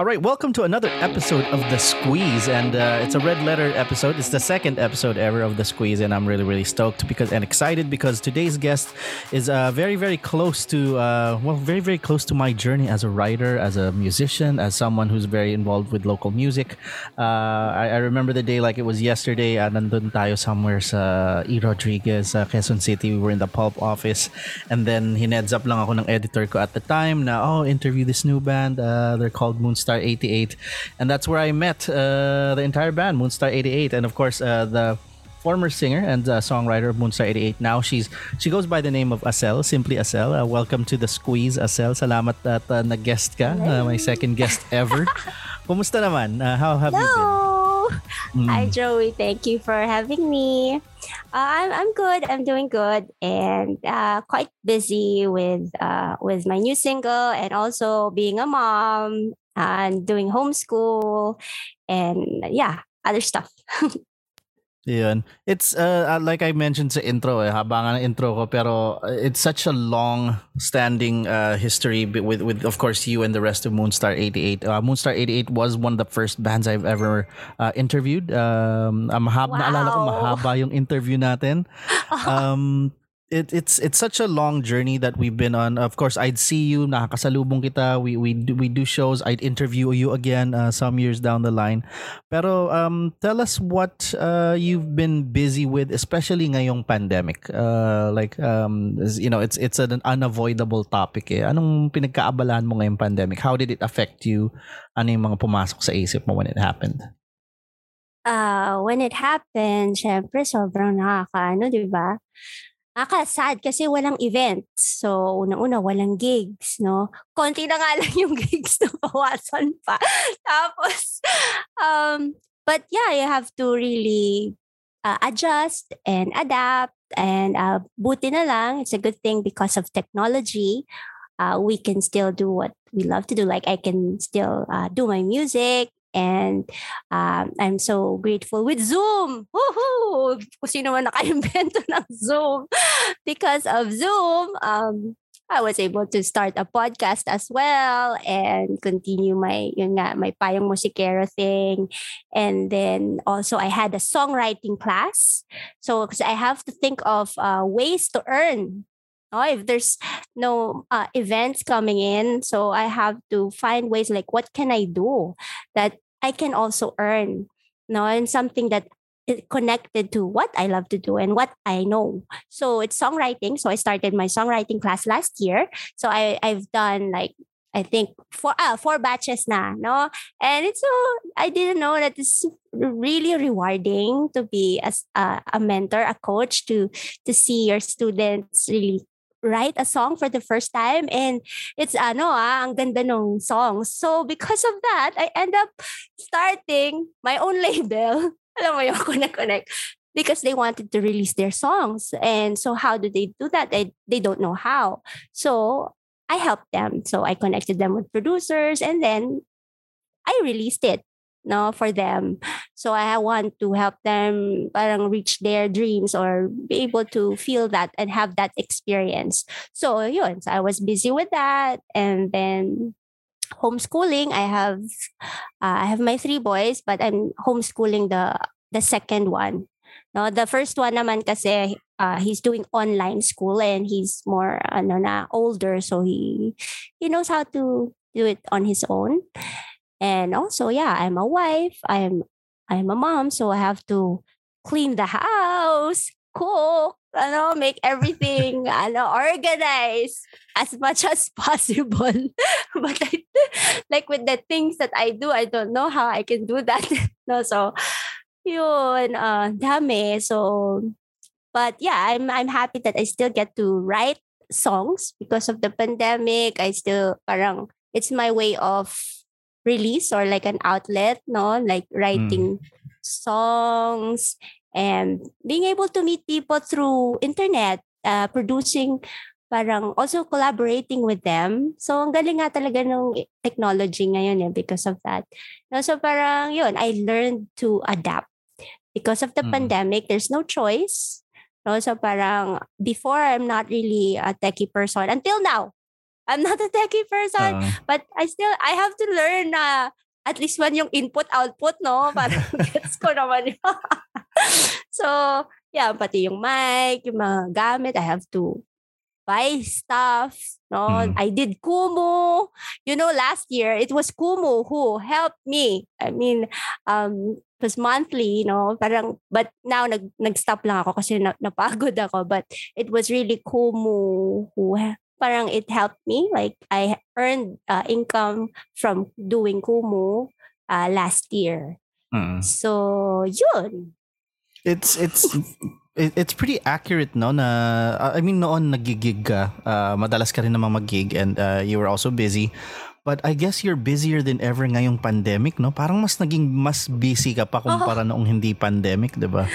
All right, welcome to another episode of The Squeeze. And uh, it's a red letter episode. It's the second episode ever of The Squeeze. And I'm really, really stoked because and excited because today's guest is uh, very, very close to, uh, well, very, very close to my journey as a writer, as a musician, as someone who's very involved with local music. Uh, I, I, remember the day like it was yesterday. Uh, nandun tayo somewhere sa E. Rodriguez, uh, Quezon City. We were in the pulp office. And then hineds up lang ako ng editor ko at the time na, oh, interview this new band. Uh, they're called Moon Moonstar 88. And that's where I met uh, the entire band, Moonstar 88. And of course, uh, the former singer and uh, songwriter of Moonstar 88. Now she's she goes by the name of Asel, simply Asel. Uh, welcome to the Squeeze, Asel. Salamat at uh, nag-guest ka. Uh, my second guest ever. Kumusta naman? Uh, how have Hello. you been? Mm. Hi, Joey. Thank you for having me. Uh, I'm I'm good. I'm doing good, and uh, quite busy with uh, with my new single, and also being a mom and doing homeschool, and yeah, other stuff. Yun. It's uh, uh, like I mentioned sa intro eh, habang intro ko pero uh, it's such a long standing uh, history with with of course you and the rest of Moonstar 88. Uh, Moonstar 88 was one of the first bands I've ever uh, interviewed. Um, mahaba, wow. naalala ko mahaba yung interview natin. Um, it, it's it's such a long journey that we've been on. Of course, I'd see you, nakakasalubong kita. We we do, we do shows. I'd interview you again uh, some years down the line. Pero um, tell us what uh, you've been busy with, especially ngayong pandemic. Uh, like um, you know, it's it's an unavoidable topic. Eh. Anong pinagkaabalahan mo ngayong pandemic? How did it affect you? Ano yung mga pumasok sa isip mo when it happened? Uh, when it happened, syempre sobrang nakakaano, di ba? Nakaka-sad kasi walang events. So, unang-una, walang gigs, no? Konti na nga lang yung gigs na bawasan pa. Tapos, um, but yeah, you have to really uh, adjust and adapt. And uh, buti na lang, it's a good thing because of technology. Uh, we can still do what we love to do. Like I can still uh, do my music and um, I'm so grateful with Zoom. Woohoo! Kung sino man naka-invento ng Zoom. Because of Zoom, um, I was able to start a podcast as well and continue my yun nga, my payong musikero thing. And then also I had a songwriting class. So because I have to think of uh, ways to earn Oh, if there's no uh, events coming in, so I have to find ways like what can I do that I can also earn, no, and something that is connected to what I love to do and what I know. So it's songwriting. So I started my songwriting class last year. So I I've done like I think four uh, four batches na, no? And it's so I didn't know that it's really rewarding to be as a, a mentor, a coach to to see your students really write a song for the first time and it's ano ah ang ganda ng song so because of that I end up starting my own label. Alam mo yung connect. Because they wanted to release their songs. And so how do they do that? They, they don't know how. So I helped them. So I connected them with producers and then I released it no for them. So i want to help them parang reach their dreams or be able to feel that and have that experience. So yun so i was busy with that. And then homeschooling i have uh, i have my three boys but i'm homeschooling the the second one. No the first one naman kasi uh, he's doing online school and he's more ano na older. So he he knows how to do it on his own and also, yeah, I'm a wife. I'm I'm a mom, so I have to clean the house, cook, you know, make everything you know, organize as much as possible. but I, like with the things that I do, I don't know how I can do that. no, so yun, uh, dami. So, but yeah, I'm I'm happy that I still get to write songs because of the pandemic. I still parang it's my way of release or like an outlet, no? Like writing mm. songs and being able to meet people through internet, uh, producing parang also collaborating with them. So, ang galing nga talaga ng technology ngayon eh because of that. No, so, parang yun, I learned to adapt. Because of the mm. pandemic, there's no choice. No, so, parang before, I'm not really a techie person. Until now, I'm not a techie person, Uh, but I still, I have to learn na at least one yung input-output, no? Para gets ko naman yun. so, yeah, pati yung mic, yung mga gamit, I have to buy stuff. No, Mm. I did Kumu. You know, last year it was Kumu who helped me. I mean, um, it was monthly, you know, parang, but now nag, nag-stop lang ako kasi na, napagod ako. But it was really Kumu who parang it helped me. Like I earned uh, income from doing Kumu uh, last year. mm. So, yun. It's it's it- it's pretty accurate no na uh, I mean noon nagigig ka uh, madalas ka rin namang mag-gig and uh, you were also busy but I guess you're busier than ever ngayong pandemic no parang mas naging mas busy ka pa kumpara noong hindi pandemic 'di ba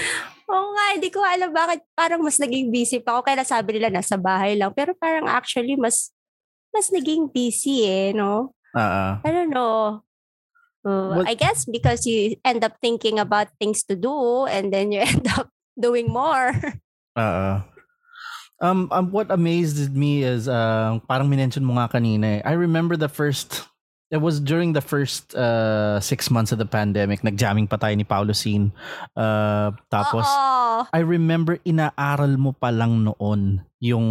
Oo nga, hindi ko alam bakit parang mas naging busy pa ako. Kaya sabi nila nasa bahay lang. Pero parang actually mas mas naging busy eh, no? Ah, I don't know. Uh, Well- I guess because you end up thinking about things to do and then you end up doing more. ah. um, um what amazed me is uh, parang minention mo nga kanina eh. I remember the first it was during the first uh, six months of the pandemic nagjamming pa tayo ni Paulo Scene uh, tapos Oo. I remember inaaral mo pa lang noon yung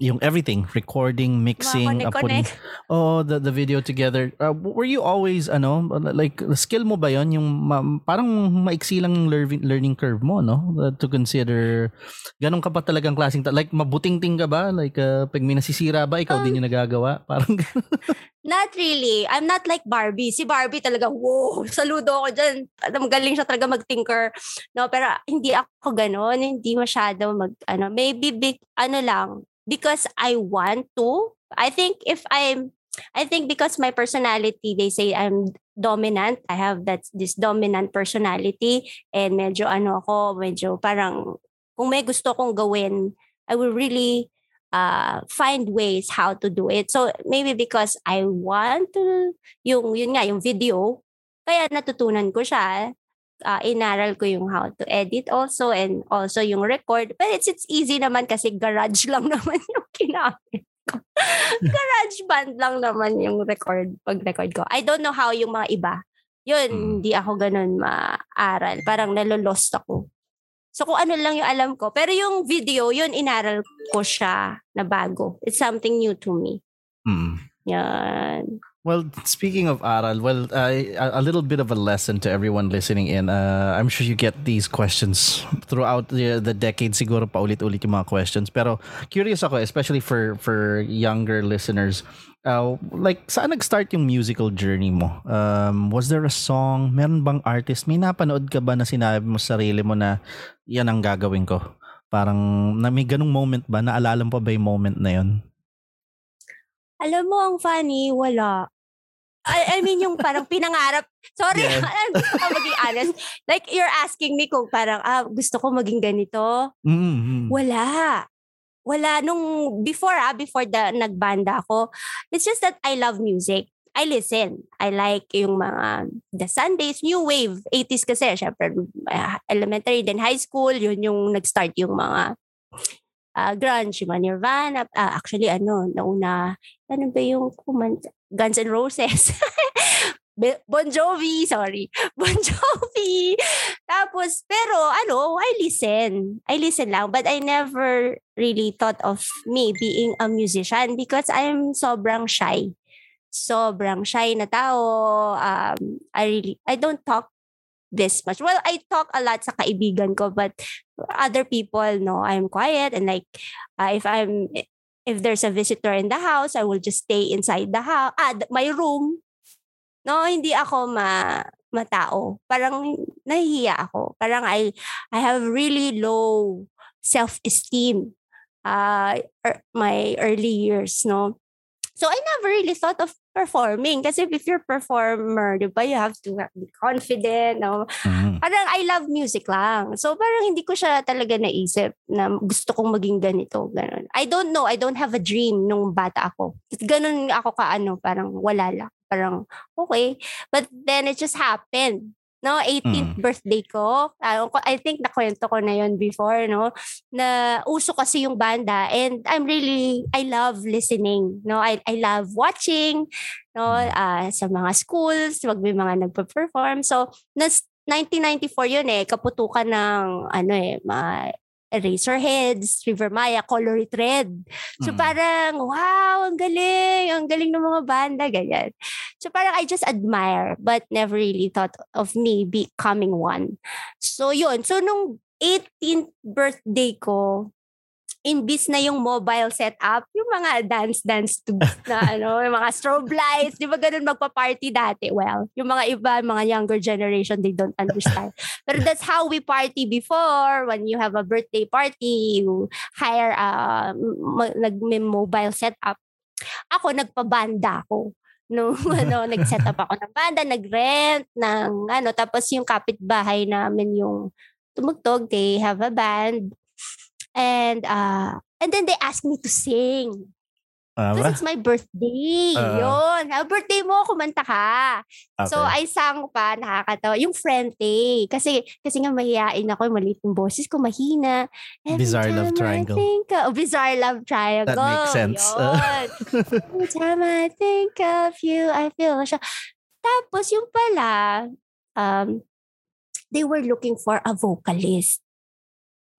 yung everything recording mixing connect-connect. oh the the video together uh, were you always ano like skill mo ba yon yung ma- parang maiksi lang learning learning curve mo no Uh, to consider ganun ka ba talagang klaseng ta- like mabuting-ting ka ba like uh, pag may nasisira ba ikaw Um, din yung nagagawa parang Not really. I'm not like Barbie. Si Barbie talaga, wow, saludo ako dyan. Alam, Magaling siya talaga mag-tinker. No, pero hindi ako ganon. Hindi masyado mag, ano, maybe big, ano lang, because I want to. I think if I'm, I think because my personality, they say I'm dominant. I have that this dominant personality and medyo ano ako, medyo parang kung may gusto kong gawin, I will really uh, find ways how to do it. So maybe because I want to, yung, yun nga, yung video, kaya natutunan ko siya. Uh, inaral ko yung how to edit also and also yung record. But it's, it's easy naman kasi garage lang naman yung ginamit ko. garage band lang naman yung record, pag-record ko. I don't know how yung mga iba. Yun, Mm. hindi ako ganun maaral. Parang nalolost ako. So kung ano lang yung alam ko. Pero yung video, yun inaral ko siya na bago. It's something new to me. Mm. Yan. Well, speaking of aral, well, uh, a little bit of a lesson to everyone listening in. Uh, I'm sure you get these questions throughout the, the decade. Siguro pa ulit-ulit yung mga questions. Pero curious ako, especially for for younger listeners. Uh, like, saan nag-start yung musical journey mo? Um, was there a song? Meron bang artist? May napanood ka ba na sinabi mo sa sarili mo na yan ang gagawin ko? Parang na may ganung moment ba? Naalala mo pa ba yung moment na yun? Alam mo, ang funny, wala. I, I mean, yung parang pinangarap. Sorry, Yeah. gusto ko maging honest. Like, you're asking me kung parang, ah, gusto ko maging ganito. Mm-hmm. Wala. Wala. Nung before, ah, before the nagbanda ako, it's just that I love music. I listen. I like yung mga the Sundays, new wave, 80s kasi, syempre, ah, elementary, then high school, yun yung nag-start yung mga ah, grunge, yung Nirvana. Ah, actually, ano, nauna, ano ba yung kuman, Guns N' Roses. Bon Jovi, sorry. Bon Jovi. Tapos, pero ano, I listen. I listen lang. But I never really thought of me being a musician because I'm sobrang shy. Sobrang shy na tao. Um, I really, I don't talk this much. Well, I talk a lot sa kaibigan ko, but other people, no, I'm quiet and like, uh, if I'm, if there's a visitor in the house, I will just stay inside the house, ah, my room. No, hindi ako ma matao. Parang nahihiya ako. Parang I I have really low self-esteem uh er, my early years, no. So I never really thought of performing kasi if you're performer, 'di ba, you have to be confident, no. Mhm. Parang I love music lang. So parang hindi ko siya talaga naisip na gusto kong maging ganito, ganun. I don't know, I don't have a dream nung bata ako. Ganun ako ka ano, parang wala lang. Parang okay. But then it just happened. No 18th Mm. birthday ko. Ah, I think nakwento ko na yon before no? Na uso kasi yung banda and I'm really I love listening no? I I love watching no? Ah, sa mga schools wag may mga nagpe-perform. So nas 1994 yun eh kaputukan ng ano eh mga Eraserheads, River Maya, Color It Red. So Mm. parang, wow, ang galing. Ang galing ng mga banda, ganyan. So parang I just admire but never really thought of me becoming one. So yun. So nung 18th birthday ko, imbis na yung mobile setup, yung mga dance-dance tubes na ano, yung mga strobe lights, di ba ganun magpa-party dati? Well, yung mga iba, mga younger generation, they don't understand. Pero that's how we party before. When you have a birthday party, you hire a ma- nag mobile setup. Ako, nagpabanda ako. No, ano, nag-set up ako ng banda, nag-rent ng ano, tapos yung kapitbahay namin yung tumugtog, they have a band. And uh and then they asked me to sing. Ah? Because it's my birthday. Ah. Yun. Ah, birthday mo, kumanta ka. So, Okay. I sang pa, nakakatawa. Yung Frente. Kasi, kasi nga mahihain ako, maliit yung boses ko, mahina. Every Bizarre Love time I Triangle. think of- oh, Bizarre Love Triangle. That makes sense. Yun. Every time I think of you, I feel siya. Tapos, yung pala, um, they were looking for a vocalist.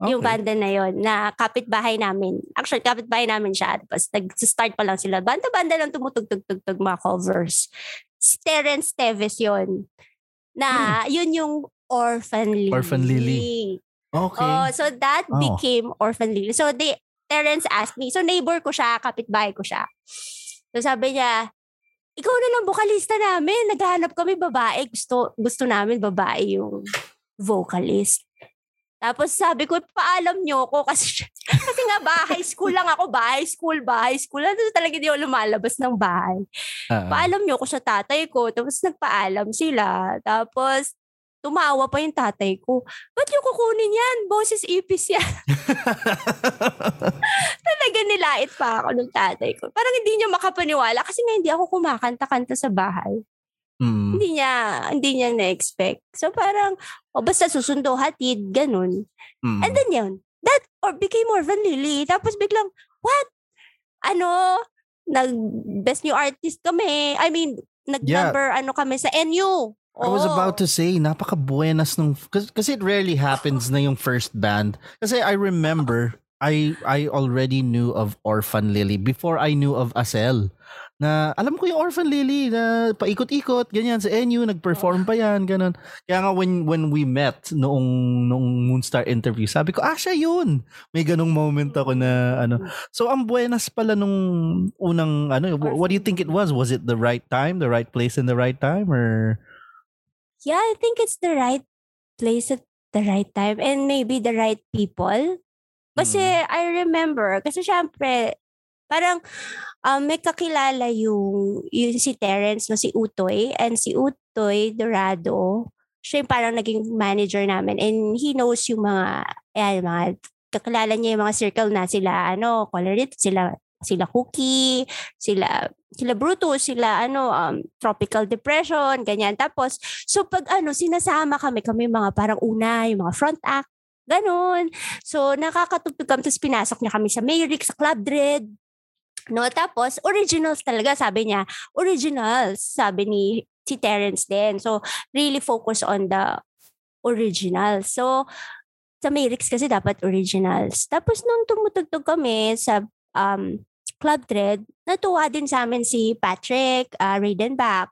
Yung Okay. banda na yon na kapitbahay namin. Actually, kapitbahay namin siya. Tapos nag-start pa lang sila. Banda-banda lang tumutugtog-tugtog mga covers. Si Terence Teves yon Na, yun yung Orphan Lily. Hmm. Orphan Lily. Okay. Oh, so that Oh. became Orphan Lily. So they, Terence asked me, so neighbor ko siya, kapitbahay ko siya. So sabi niya, ikaw na lang vocalista namin. Naghahanap kami babae. Gusto, gusto namin babae yung vocalist. Tapos sabi ko, paalam niyo ako kasi, kasi nga ba, high school lang ako, ba, high school, ba, high school. Ano talaga di ako lumalabas ng bahay. Ah, ah. Paalam niyo ako sa tatay ko. Tapos nagpaalam sila. Tapos tumawa pa yung tatay ko. Ba't yung kukunin yan? Boses ipis yan. Talaga nilait pa ako ng tatay ko. Parang hindi niya makapaniwala kasi nga hindi ako kumakanta-kanta sa bahay. Mm. Hindi niya, hindi niya na-expect. So parang, o basta susundo, hatid, ganun. Mm. And then yun, that or became Orphan Lily. Tapos biglang, what? Ano? Nag best new artist kami. I mean, nag-number ano kami sa NU. I was about to say, napaka-buenas nung, kasi it rarely happens na yung first band. Kasi I remember, I I already knew of Orphan Lily before I knew of Asel. Na alam ko yung Orphan Lily na paikot-ikot, ganyan sa NU, nag-perform pa yan, ganun. Kaya nga when, when we met noong, noong Moonstar interview, sabi ko, ah, siya yun. May ganong moment ako na, ano. So, ang buenas pala nung unang, ano, wh- what do you think it was? Was it the right time, the right place and the right time, or... Yeah, I think it's the right place at the right time and maybe the right people. Kasi Mm. I remember, kasi syempre, parang um, may kakilala yung, yung si Terence, no, si Utoy, and si Utoy Dorado, siya yung parang naging manager namin and he knows yung mga, eh, mga kakilala niya yung mga circle na sila, ano, Colorit, sila, sila Cookie, sila, sila Brutus, sila, ano, um, Tropical Depression, ganyan. Tapos, so pag ano, sinasama kami, kami mga parang una, yung mga front act, ganun. So, nakakatugtog kami, tapos pinasok niya kami sa Mayrick, sa Club Dread, No, tapos originals talaga sabi niya. Originals sabi ni si Terence din. So really focus on the originals. So sa Mayrix kasi dapat originals. Tapos nung tumutugtog kami sa um, Club Dread, natuwa din sa amin si Patrick uh, Raidenbach.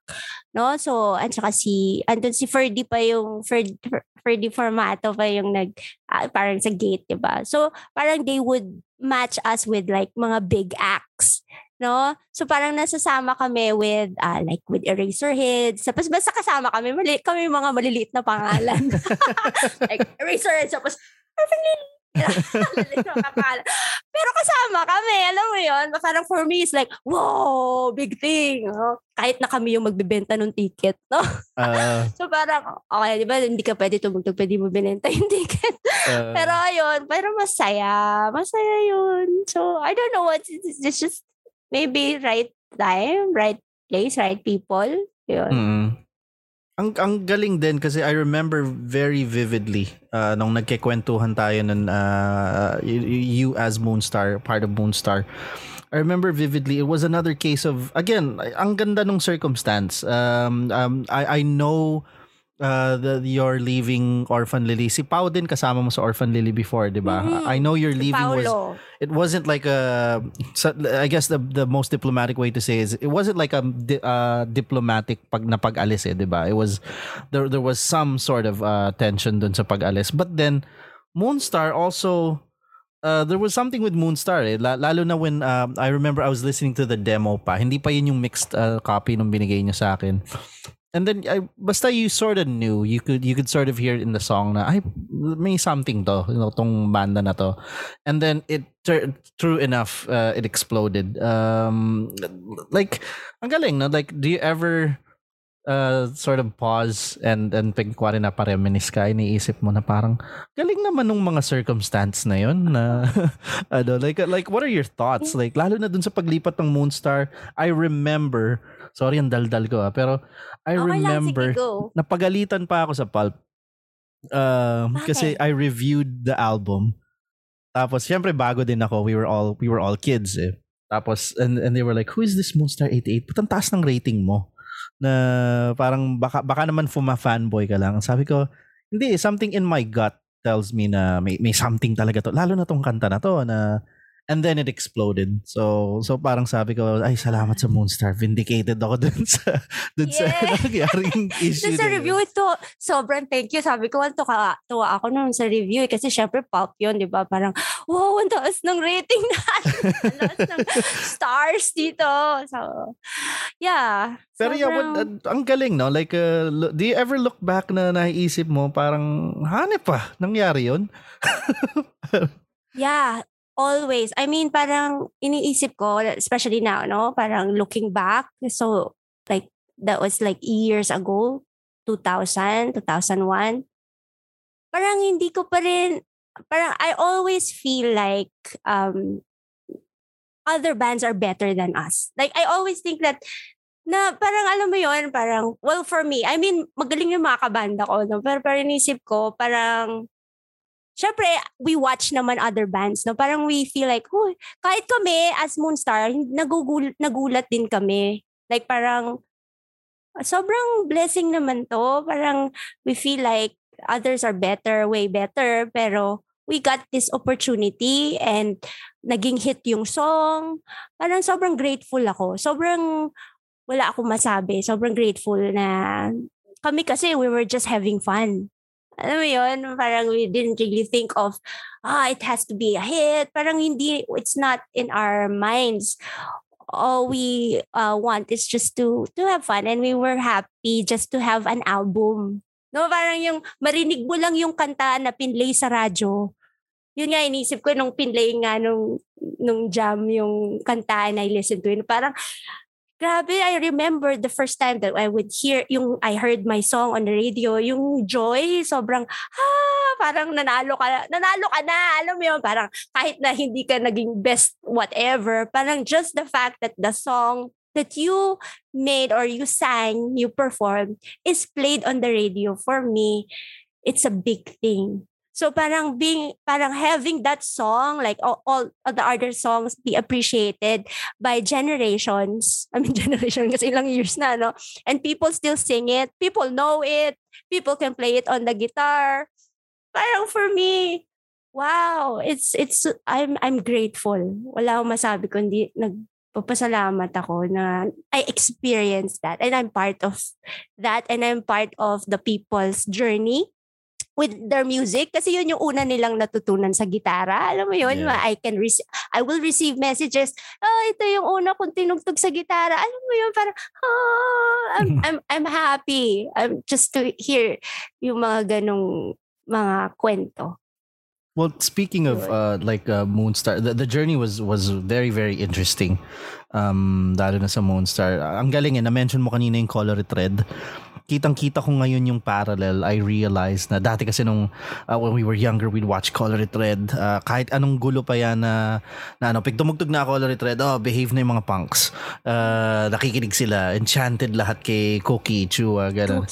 No? So, at saka si, andun si Ferdy pa yung, Ferdy, Ferdy Formato pa yung nag, ah, parang sa gate, di ba? So, parang they would match us with like mga big acts. No? So parang nasasama kami with uh, like with Eraserheads. Tapos basta kasama kami, mali kami mga maliliit na pangalan. like Eraserheads, tapos. Pero kasama kami, alam mo yon Parang for me, it's like, wow, big thing. No? Kahit na kami yung magbebenta ng ticket. No? Uh, So parang, okay, di ba, hindi ka pwede tumugtog, pwede mo binenta yung ticket. uh, Pero ayun, pero masaya. Masaya yun. So, I don't know what, it's, it's just maybe right time, right place, right people. Yun. mm. Ang ang galing din kasi I remember very vividly uh, nung nagkikwentuhan tayo nun uh, you, as Moonstar, part of Moonstar. I remember vividly it was another case of again, ang ganda nung circumstance. Um, um I I know uh, the, you're leaving Orphan Lily. Si Pau din kasama mo sa Orphan Lily before, di ba? Mm-hmm. I know you're leaving was it wasn't like a I guess the the most diplomatic way to say is it wasn't like a uh, diplomatic pag na pag-alis eh, di ba? It was there there was some sort of uh, tension dun sa pag-alis. But then Moonstar also uh, there was something with Moonstar eh. Lalo na when uh, I remember I was listening to the demo pa. Hindi pa yun yung mixed uh, copy nung binigay niya sa akin and then I basta you sort of knew you could you could sort of hear it in the song na ay may something to you know tong banda na to. And then it true enough uh, it exploded. Um like ang galing no? Like do you ever uh, sort of pause and and pagkwari na pareminis ka iniisip mo na parang galing naman nung mga circumstance na yon na ano like like what are your thoughts? Like lalo na dun sa paglipat ng Moonstar I remember Sorry ang daldal ko ah. Pero I okay remember, lang, napagalitan pa ako sa Pulp. Uh, kasi I reviewed the album. Tapos, syempre bago din ako. We were all we were all kids eh. Tapos, and, and they were like, who is this Moonstar 88? Putang taas ng rating mo. Na parang baka, baka naman fuma fanboy ka lang. Sabi ko, hindi, something in my gut tells me na may, may something talaga to. Lalo na tong kanta na to na And then it exploded. So so parang sabi ko, ay salamat sa Moonstar. Vindicated ako dun sa dun yeah. sa nangyaring issue. Dun sa review ito, sobrang thank you. Sabi ko, to ka, tuwa ako noon sa review eh, kasi syempre pulp yun, di ba? Parang, wow, ang taas ng rating natin. ang taas ng stars dito. So, yeah. Pero yeah, what, uh, ang galing, no? Like, uh, do you ever look back na naiisip mo, parang, hanip pa, nangyari yun? yeah, always. I mean, parang iniisip ko, especially now, no? Parang looking back. So, like, that was like years ago, 2000, 2001. Parang hindi ko pa rin, parang I always feel like um, other bands are better than us. Like, I always think that na parang alam mo yon parang well for me I mean magaling yung mga kabanda ko no pero parang inisip ko parang syempre, we watch naman other bands, no? Parang we feel like, oh, kahit kami as Moonstar, nagugul- nagulat din kami. Like parang, sobrang blessing naman to. Parang we feel like others are better, way better, pero we got this opportunity and naging hit yung song. Parang sobrang grateful ako. Sobrang wala akong masabi. Sobrang grateful na kami kasi we were just having fun. Alam mo yun? Parang we didn't really think of, ah, it has to be a hit. Parang hindi, it's not in our minds. All we uh, want is just to to have fun and we were happy just to have an album. No, parang yung marinig mo lang yung kanta na pinlay sa radyo. Yun nga, inisip ko nung pinlay nga nung, nung jam yung kanta na I-listen to yun. Parang, grabe, I remember the first time that I would hear, yung I heard my song on the radio, yung joy, sobrang, ah, parang nanalo ka, nanalo ka na, alam mo yun, parang kahit na hindi ka naging best whatever, parang just the fact that the song that you made or you sang, you performed, is played on the radio, for me, it's a big thing. So parang being parang having that song like all, all the other songs be appreciated by generations. I mean generation kasi ilang years na no. And people still sing it. People know it. People can play it on the guitar. Parang for me, wow, it's it's I'm I'm grateful. Wala akong masabi kundi nagpapasalamat ako na I experienced that and I'm part of that and I'm part of the people's journey with their music kasi yun yung una nilang natutunan sa gitara. Alam mo yun, yeah. I can receive, I will receive messages, oh, ito yung una kong tinugtog sa gitara. Alam mo yun, parang, oh, I'm, I'm, I'm happy. I'm just to hear yung mga ganong mga kwento. Well, speaking of uh, like uh, Moonstar, the, the journey was was very very interesting. Um, lalo na sa Moonstar. Ang galing eh, na-mention mo kanina yung Colored Red kitang-kita ko ngayon yung parallel. I realized na dati kasi nung uh, when we were younger, we'd watch Color It Red. Uh, kahit anong gulo pa yan na, na ano, pag tumugtog na Color It Red, oh, behave na yung mga punks. Uh, nakikinig sila. Enchanted lahat kay Cookie, Chua, gano'n.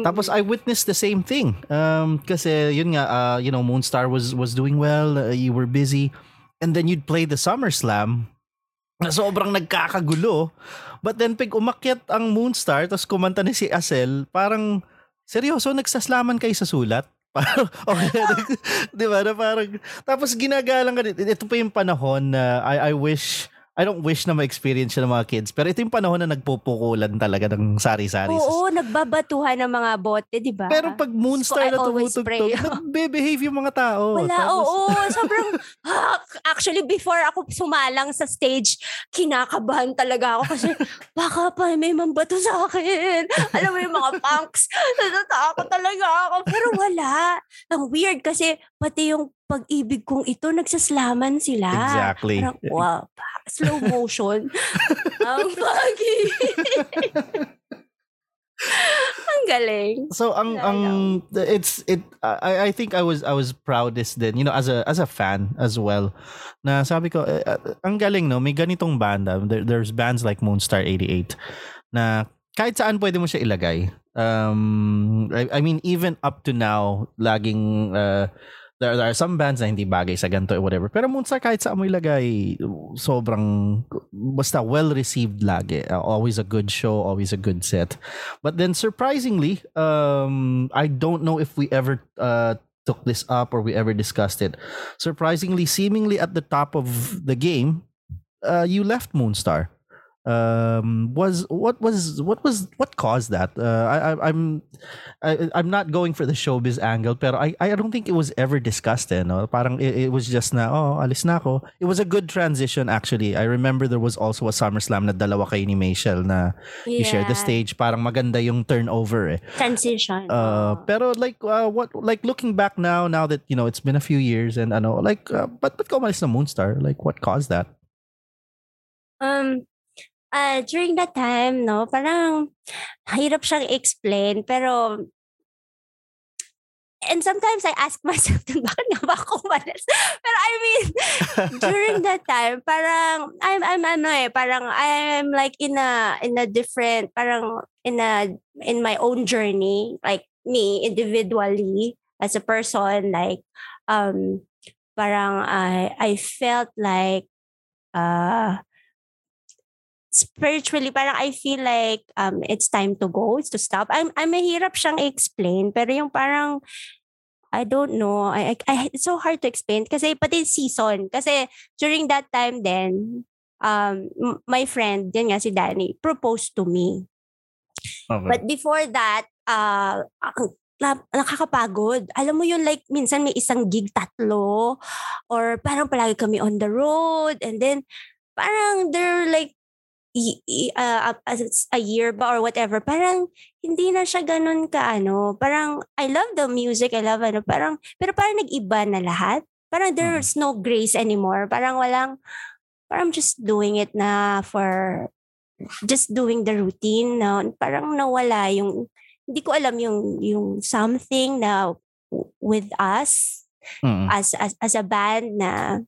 Tapos I witnessed the same thing. Um, kasi yun nga, uh, you know, Moonstar was, was doing well. Uh, you were busy. And then you'd play the SummerSlam na sobrang nagkakagulo. But then pag umakyat ang Moonstar tapos kumanta ni si Asel, parang seryoso nagsaslaman kayo sa sulat? Okay, di ba? Na parang, tapos ginagalang ka, ito pa yung panahon na I, I wish I don't wish na ma-experience siya ng mga kids. Pero ito yung panahon na nagpupukulan talaga ng sari-sari. Oo, nagbabatuhan ng mga bote, di ba? Pero pag Moonstar so, na tumutugtog, nagbe-behave yung mga tao. Wala, Tapos, oo. sobrang, actually, before ako sumalang sa stage, kinakabahan talaga ako kasi baka pa may mambato sa akin. Alam mo yung mga punks, natatakot talaga ako. Pero wala. Ang weird kasi pati yung pag-ibig kong ito, nagsaslaman sila. Exactly. Parang, wow, slow motion. ang pagi. ang galing. So ang ang it's it I I think I was I was proudest then, you know, as a as a fan as well. Na sabi ko uh, ang galing no, may ganitong banda. There, there's bands like Moonstar 88 na kahit saan pwede mo siya ilagay. Um I, I mean even up to now laging uh, there, are some bands na hindi bagay sa ganito whatever. Pero Moonstar kahit sa mo ilagay, sobrang basta well received lagi. Uh, always a good show, always a good set. But then surprisingly, um, I don't know if we ever uh, took this up or we ever discussed it. Surprisingly, seemingly at the top of the game, uh, you left Moonstar um was what was what was what caused that? Uh, I, I i'm I, i'm not going for the showbiz angle pero i i don't think it was ever discussed eh, no? Parang it, it was just na oh alis na ako. It was a good transition actually. I remember there was also a SummerSlam na dalawa kay ni Michelle na yeah. you shared the stage. Parang maganda yung turnover eh. Transition uh pero like uh, what like looking back now now that you know it's been a few years and ano like uh, but but ka umalis na Moonstar? Like what caused that? Um uh, during that time, no, parang hirap siyang explain, pero and sometimes I ask myself, bakit nga ba ako umalis? Pero I mean, during that time, parang, I'm, I'm, ano eh, parang, I'm like in a, in a different, parang, in a, in my own journey, like me, individually, as a person, like, um, parang, I, I felt like, uh, spiritually parang I feel like um it's time to go, it's to stop. I'm I'm mahirap siyang explain pero yung parang I don't know. I, I, it's so hard to explain kasi pati season. Kasi during that time then, um, my friend, yan nga si Danny, proposed to me. Okay. But before that, uh, nakakapagod. Alam mo yun, like, minsan may isang gig tatlo or parang palagi kami on the road and then parang they're like uh, as a year ba or whatever, parang hindi na siya ganun ka ano. Parang I love the music, I love ano, parang pero parang nag-iba na lahat. Parang mm. there's no grace anymore. Parang walang parang just doing it na for just doing the routine na parang nawala yung hindi ko alam yung yung something na with us mm. as, as as a band na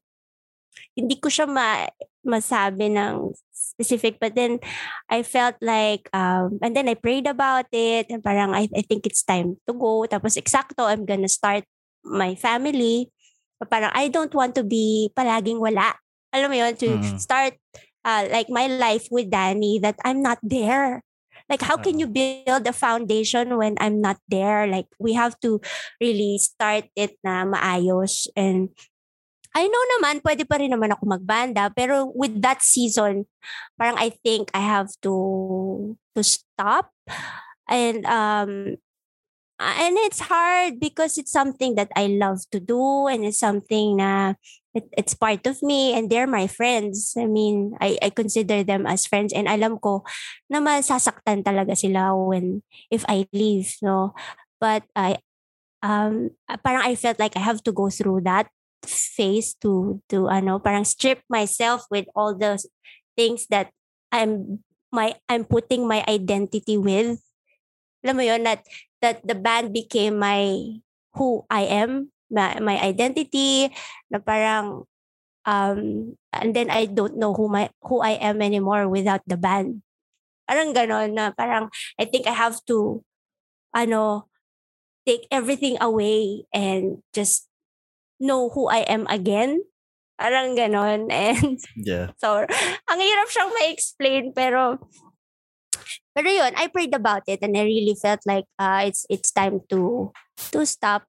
hindi ko siya ma masabi ng specific but then I felt like um and then I prayed about it and parang I, I think it's time to go. Tapos eksakto I'm gonna start my family. Parang I don't want to be palaging wala. Alam mo yun? To mm. start uh, like my life with Danny that I'm not there. Like how can you build a foundation when I'm not there? Like we have to really start it na maayos and I know naman, pwede pa rin naman ako magbanda. Pero with that season, parang I think I have to to stop. And um and it's hard because it's something that I love to do and it's something na it, it's part of me and they're my friends. I mean, I, I consider them as friends and alam ko na masasaktan talaga sila when if I leave, no. But I um parang I felt like I have to go through that phase to to ano parang strip myself with all the things that I'm my I'm putting my identity with. Alam mo yun, that, that the band became my who I am, my, my identity, na parang um and then I don't know who my who I am anymore without the band. Parang ganon na parang I think I have to ano take everything away and just know who I am again. Parang ganon. And Yeah. so, ang hirap siyang ma-explain pero pero yun, I prayed about it and I really felt like uh, it's it's time to to stop.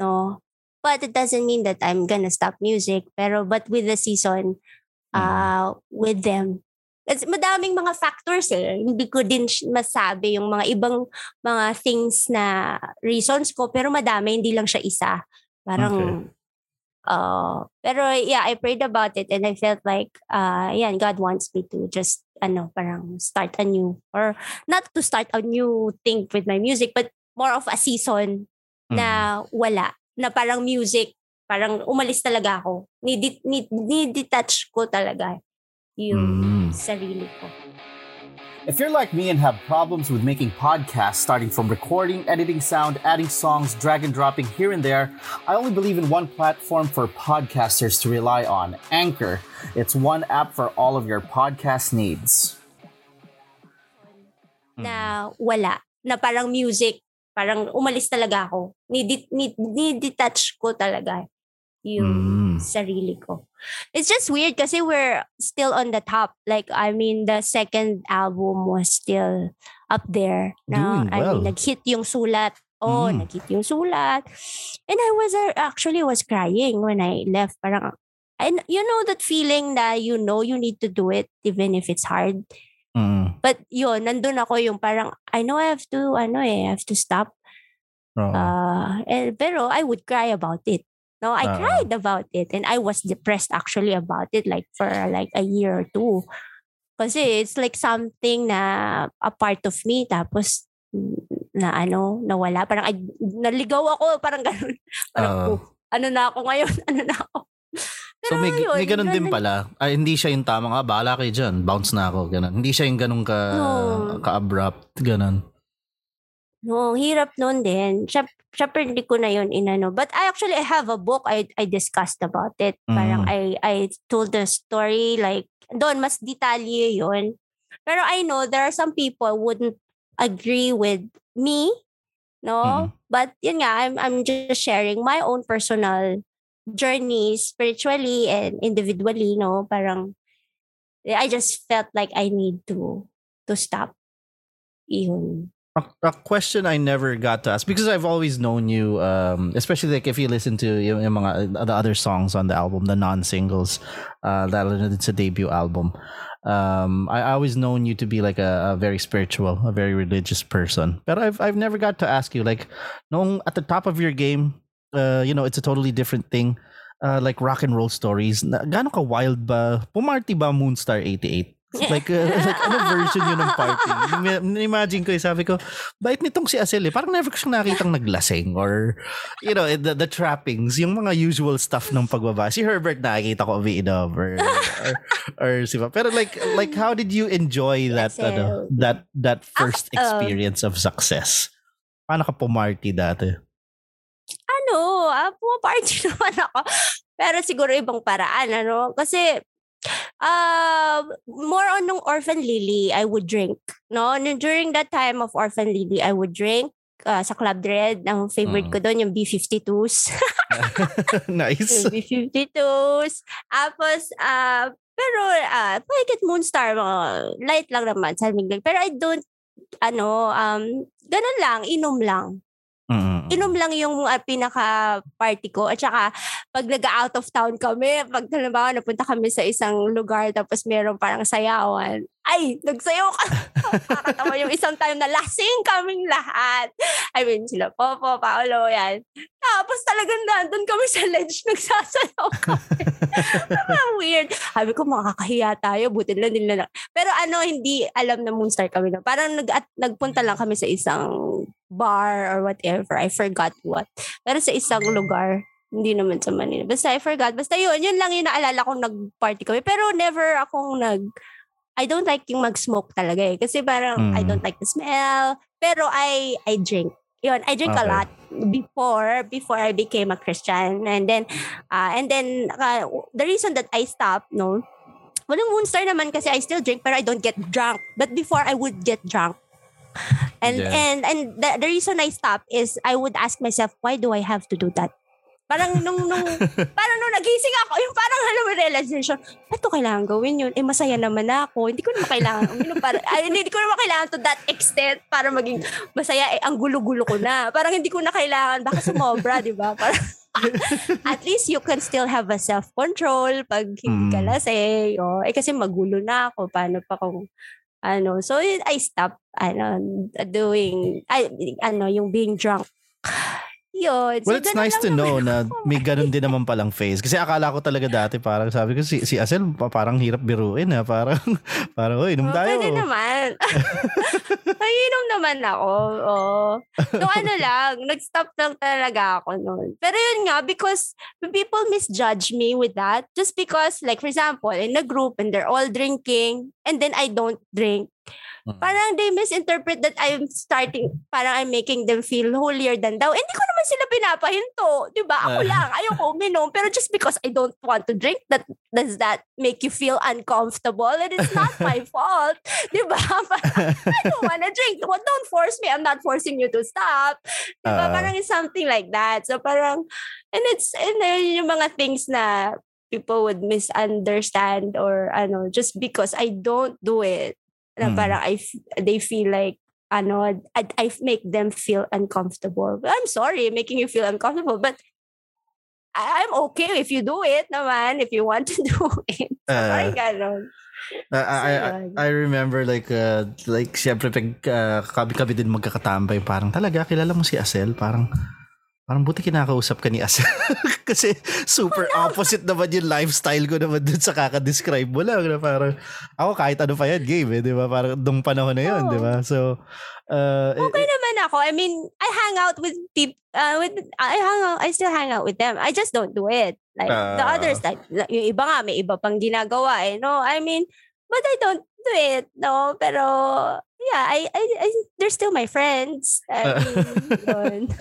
No. But it doesn't mean that I'm gonna stop music. Pero but with the season, uh, with them, it's madaming mga factors eh. Hindi ko din masabi yung mga ibang mga things na reasons ko. Pero madami, hindi lang siya isa. Parang, uh, pero yeah, I prayed about it and I felt like, uh, yeah, God wants me to just, ano, parang start a new, or not to start a new thing with my music, but more of a season na wala. Na parang music, parang umalis talaga ako. Nidi, nid, nidetach ko talaga yung Mm. sarili ko. If you're like me and have problems with making podcasts, starting from recording, editing sound, adding songs, drag and dropping here and there, I only believe in one platform for podcasters to rely on Anchor. It's one app for all of your podcast needs. Hmm. na wala. Na parang music, parang umalis talaga ako. Nidi, nid, nidetach ko talaga yung Mm. sarili ko. It's just weird kasi we're still on the top. Like, I mean, the second album was still up there. Doing I well. mean, nag-hit yung sulat. Oh, Mm. nag-hit yung sulat. And I was uh, actually was crying when I left. Parang, and you know that feeling that you know you need to do it even if it's hard. Mm. But yun, nandun ako yung parang, I know I have to, ano eh, I have to stop. Oo. Uh, eh, pero I would cry about it. No, I Ah. cried about it. And I was depressed actually about it like for like a year or two. Kasi it's like something na a part of me. Tapos, na ano, nawala. Parang, ay, naligaw ako. Parang ganun. Parang, Ah. oh, ano na ako ngayon? Ano na ako? So may, yun, may ganun din pala. Ay, hindi siya yung tama nga, bahala kayo dyan. Bounce na ako, ganun. Hindi siya yung ganun ka, No. ka-abrupt, ganun. No, hirap nun din. Syem- Syempre, hindi ko na yun inano. But I actually, I have a book I, I discussed about it. Parang Mm. I, I told the story, like, doon, mas detalye yun. Pero I know there are some people wouldn't agree with me, no? Mm. But yun nga, I'm, I'm just sharing my own personal journey spiritually and individually, no? Parang, I just felt like I need to to stop. Yun. A, a question I never got to ask because I've always known you, um, especially like if you listen to yung, yung mga the other songs on the album, the non-singles, uh, that it's a debut album. Um, I, I always known you to be like a, a very spiritual, a very religious person. But I've I've never got to ask you like, nung at the top of your game, uh, you know, it's a totally different thing. Uh, like rock and roll stories. Na, gaano ka wild ba? Pumarty ba Moonstar 88? Like, uh, like ano version yun ng party? Ima- Imagine ko, eh, sabi ko, bait nitong si Asel eh. Parang never ko siyang nakitang naglasing or, you know, the, the trappings, yung mga usual stuff ng pagbaba. Si Herbert nakikita ko umiinom or, or, or si Pero like, like how did you enjoy that, Asel. ano, that, that first um, experience of success? Paano ka pumarty dati? ano, ah, pumaparty naman ako. Pero siguro ibang paraan, ano? Kasi, uh, more on nung Orphan Lily, I would drink. No? During that time of Orphan Lily, I would drink uh, sa Club Dread. Ang favorite Mm. ko doon, yung B-52s. nice. yung B-52s. Tapos, uh, pero, uh, Paikit Moonstar, mga light lang naman, salmig lang. Pero I don't, ano, um, ganun lang, inom lang Mm. inom lang yung uh, pinaka-party ko. At saka, pag nag-out of town kami, pag halimbawa napunta kami sa isang lugar tapos meron parang sayawan, ay, nagsayaw ka. Nakakatawa yung isang time na lasing kaming lahat. I mean, sila Popo, Paolo, yan. Tapos talagang nandun kami sa ledge, nagsasayaw kami. Parang weird. Sabi ko, makakahiya tayo, buti lang nila. Pero ano, hindi alam na Moonstar kami na. Parang nag at, nagpunta lang kami sa isang bar or whatever. I forgot what. Pero sa isang lugar. Hindi naman sa Manila. Basta I forgot. Basta yun, yun lang yung naalala kong nag-party kami. Pero never akong nag... I don't like yung mag-smoke talaga eh. Kasi parang I Mm. don't like the smell. Pero I I drink. Yun, I drink a Okay. lot before before I became a Christian. And then uh, and then uh, the reason that I stopped, no, walang Moonstar naman kasi I still drink pero I don't get drunk. But before I would get drunk. And Yeah. and and the, the reason I stopped is I would ask myself, why do I have to do that? Parang nung, nung, parang nung nagising ako, yung parang alam mo realization, ba't ko kailangan gawin yun? Eh, masaya naman ako. Hindi ko naman kailangan, uminom para, ay, hindi ko naman kailangan to that extent para maging masaya. Eh, ang gulo-gulo ko na. Parang hindi ko na kailangan, baka sumobra, di ba? Parang, at least you can still have a self-control pag hindi ka Mm. lasing. Oh, eh, kasi magulo na ako. Paano pa kung ano so I stopped ano doing I, ano yung being drunk yun Well, So, it's ganun nice to know na may ganun din naman palang phase. Kasi akala ko talaga dati parang sabi ko si si Asel pa- parang hirap biruin ha. Parang parang oy, inom Oh, tayo. Pwede naman. Naiinom naman ako. Oh. So ano lang, nag-stop lang talaga ako noon. Pero yun nga, because people misjudge me with that. Just because, like for example, in a group and they're all drinking and then I don't drink. Mm. Parang they misinterpret that I'm starting, parang I'm making them feel holier than thou. Hindi ko naman sila pinapahinto. Di ba? Ako Ah. lang. Ayoko uminom. Pero just because I don't want to drink, that does that make you feel uncomfortable? And it's not my fault. Di ba? Parang, I don't wanna drink. Well, don't force me. I'm not forcing you to stop. Di ba? Ah. parang it's something like that. So parang, and it's, and then yung mga things na people would misunderstand or ano, just because I don't do it. Na Hmm. parang I, f- they feel like, ano, I, I make them feel uncomfortable. I'm sorry making you feel uncomfortable, but I- I'm okay if you do it naman, if you want to do it. So, Ah. parang ganon. I, I, I. I remember like uh, like syempre pag uh, kabi-kabi din magkakatambay parang talaga kilala mo si Asel parang parang buti kinakausap ka ni Asel kasi super opposite naman yung lifestyle ko naman dun sa kaka-describe mo lang na parang ako kahit ano pa yan game eh di ba parang nung panahon na yun Oo. di ba so uh, Okay naman ako. I mean, I hang out with people, uh, with, I hang out, I still hang out with them. I just don't do it. Like, the Ah. others, like, yung iba nga, may iba pang ginagawa eh. No, I mean, but I don't do it. No, pero, yeah, I, I, I they're still my friends. I mean,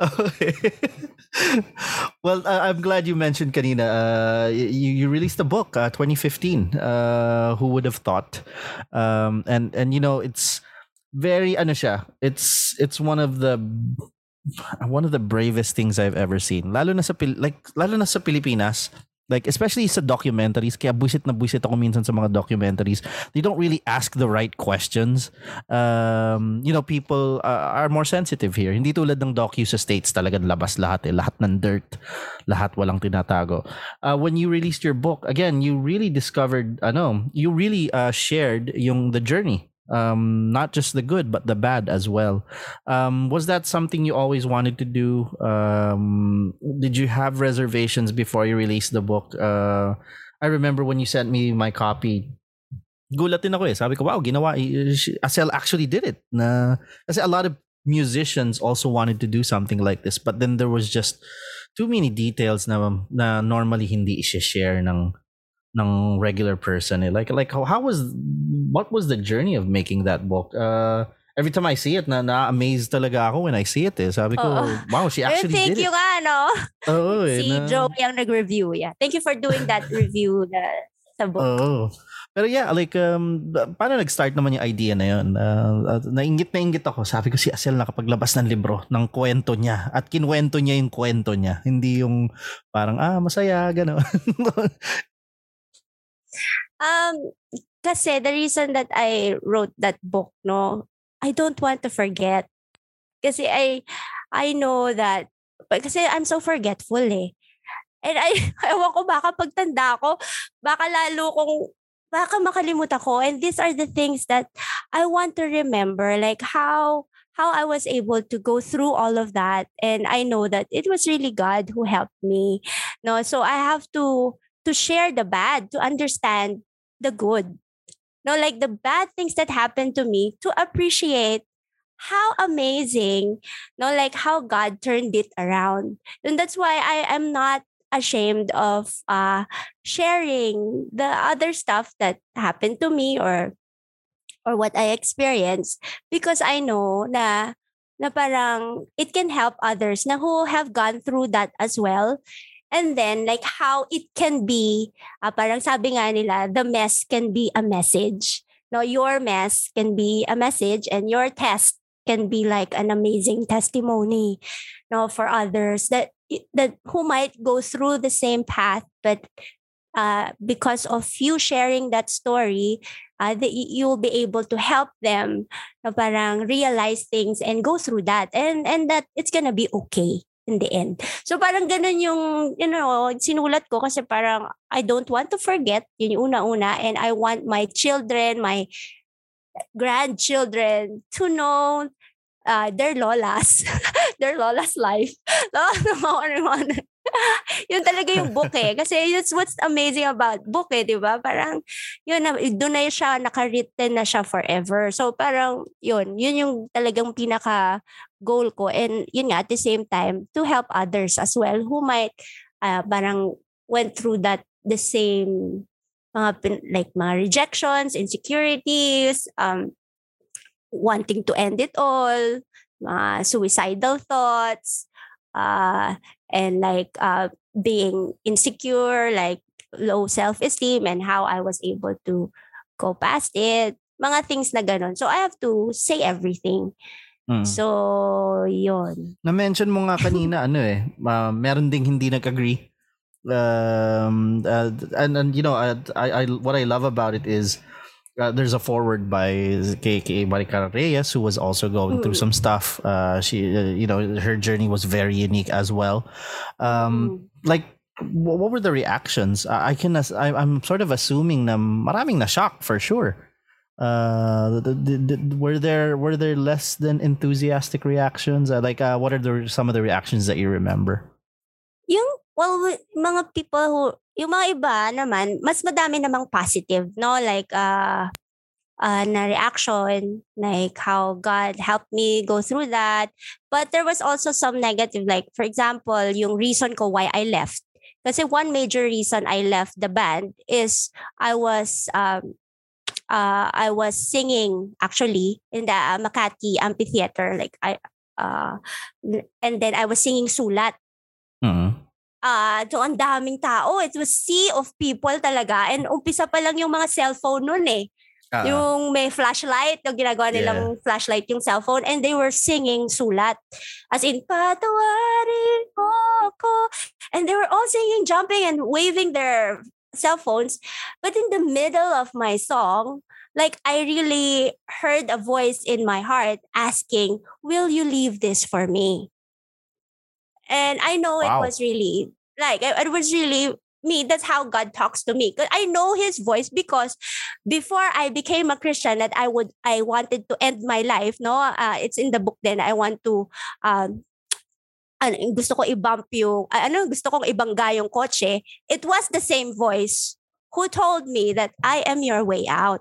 okay. well, uh, I'm glad you mentioned kanina. Uh, you, you released a book, uh, 2015. Uh, who would have thought? Um, and and you know, it's very ano siya. It's it's one of the one of the bravest things I've ever seen. Lalo na sa like lalo na sa Pilipinas. Like especially sa documentaries, kaya buisit na buisit ako minsan sa mga documentaries. They don't really ask the right questions. Um, you know, people uh, are more sensitive here. Hindi tulad ng docu sa States talagang labas lahat eh. Lahat ng dirt. Lahat walang tinatago. Uh, when you released your book, again, you really discovered, ano, you really uh, shared yung the journey. Um, not just the good, but the bad as well. Um, was that something you always wanted to do? Um, did you have reservations before you released the book? Uh, I remember when you sent me my copy. Gulat din ako eh. Sabi ko, wow, ginawa. Asel actually did it. Na, kasi a lot of musicians also wanted to do something like this, but then there was just too many details na, na normally hindi i-share ng ng regular person eh. like like how, how was what was the journey of making that book uh every time I see it na na-amaze talaga ako when I see it eh sabi ko Oo. wow she Ayun, actually thank did you it nga, no? Oo, eh, si na- Joey ang nag-review. Yeah. Thank you for doing that review na, sa book. Oo. Pero yeah, like, um, paano nag-start naman yung idea na yun? Uh, uh, nainggit na inggit ako. Sabi ko si Asel nakapaglabas ng libro, ng kwento niya. At kinwento niya yung kwento niya. Hindi yung parang, ah, masaya, gano'n. Um, kasi the reason that I wrote that book, no, I don't want to forget. Kasi I, I know that, kasi I'm so forgetful eh. And I, ewan ko baka pagtanda ko, baka lalo kong, baka makalimutan ko. And these are the things that I want to remember. Like how, how I was able to go through all of that. And I know that it was really God who helped me. No, so I have to, to share the bad, to understand the good. No, like the bad things that happened to me, to appreciate how amazing, no, like how God turned it around. And that's why I am not ashamed of uh, sharing the other stuff that happened to me or or what I experienced because I know na na parang it can help others na who have gone through that as well and then like how it can be uh, parang sabi nga nila the mess can be a message. No your mess can be a message and your test can be like an amazing testimony no for others that that who might go through the same path but uh, because of you sharing that story uh, that you will be able to help them na parang realize things and go through that. And and that it's gonna be okay in the end. So parang ganun yung, you know, sinulat ko kasi parang I don't want to forget, yun yung una-una, and I want my children, my grandchildren to know uh, their lolas, their lolas life. yun talaga yung book eh. Kasi that's what's amazing about book eh, di ba? Parang, yun, doon na siya, nakaritten na siya forever. So parang, yun, yun yung talagang pinaka goal ko. And yun nga, at the same time, to help others as well who might uh, parang went through that the same mga like mga rejections, insecurities, um, wanting to end it all, uh, suicidal thoughts, uh, and like uh, being insecure, like low self-esteem and how I was able to go past it. Mga things na ganun. So I have to say everything. Mm. So, yon. Na-mention mo nga kanina, ano eh, uh, meron ding hindi nag-agree. Um, uh, and, and, you know, I, I, what I love about it is uh, there's a forward by KK Maricara Reyes who was also going through some stuff. Uh, she, uh, you know, her journey was very unique as well. Um, mm. Like, what were the reactions? I can, I, I'm sort of assuming na maraming na shock for sure. Uh, the, the, the, were there were there less than enthusiastic reactions? Uh, like, uh, what are the some of the reactions that you remember? Yung well, mga people who yung mga iba naman, mas madami namang positive, no? Like, uh, uh, na reaction, like how God helped me go through that. But there was also some negative, like, for example, yung reason ko why I left. Kasi one major reason I left the band is I was um, uh, I was singing actually in the Makati Amphitheater. Like I, uh, and then I was singing sulat. Mm-hmm. Uh, so ang daming tao. It was sea of people talaga. And umpisa pa lang yung mga cellphone nun eh. Uh-huh. Yung may flashlight, yung ginagawa nilang yeah. flashlight yung cellphone and they were singing sulat. As in, patawarin mo ko. And they were all singing, jumping and waving their cell phones. But in the middle of my song, like I really heard a voice in my heart asking, Will you leave this for me? And I know wow. it was really like it was really me. That's how God talks to me. Cause I know His voice because before I became a Christian, that I would I wanted to end my life. No, uh, it's in the book. Then I want to. Um, ano, gusto ko i-bump yung, ano, gusto kong ibangga yung kotse, it was the same voice who told me that I am your way out.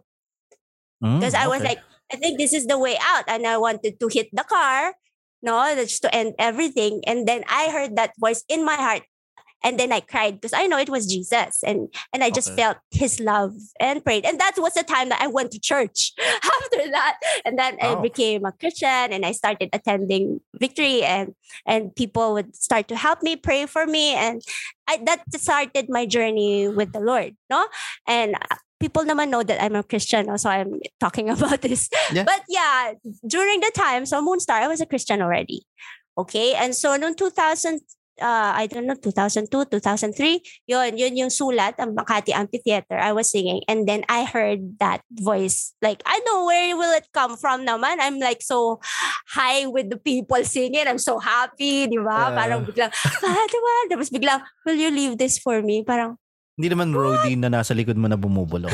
Because mm, I was like, I think this is the way out. And I wanted to hit the car no, to end everything. And then I heard that voice in my heart. And then I cried because I know it was Jesus. And and I just okay. felt his love and prayed. And that was the time that I went to church after that. And then. I became a Christian and I started attending victory and and people would start to help me, pray for me. And I, that started my journey with the Lord. No? And people naman know that I'm a Christian, so I'm talking about this. Yeah. But yeah, during the time, so Moonstar, I was a Christian already. Okay, and so noong 2000, uh, I don't know, 2002, 2003, yun, yun yung sulat, ang Makati Amphitheater, I was singing. And then I heard that voice. Like, I know where will it come from naman. I'm like so high with the people singing. I'm so happy, di ba? Uh, parang biglang, diba? Tapos biglang, will you leave this for me? Parang, Hindi naman roadie na nasa likod mo na bumubulong.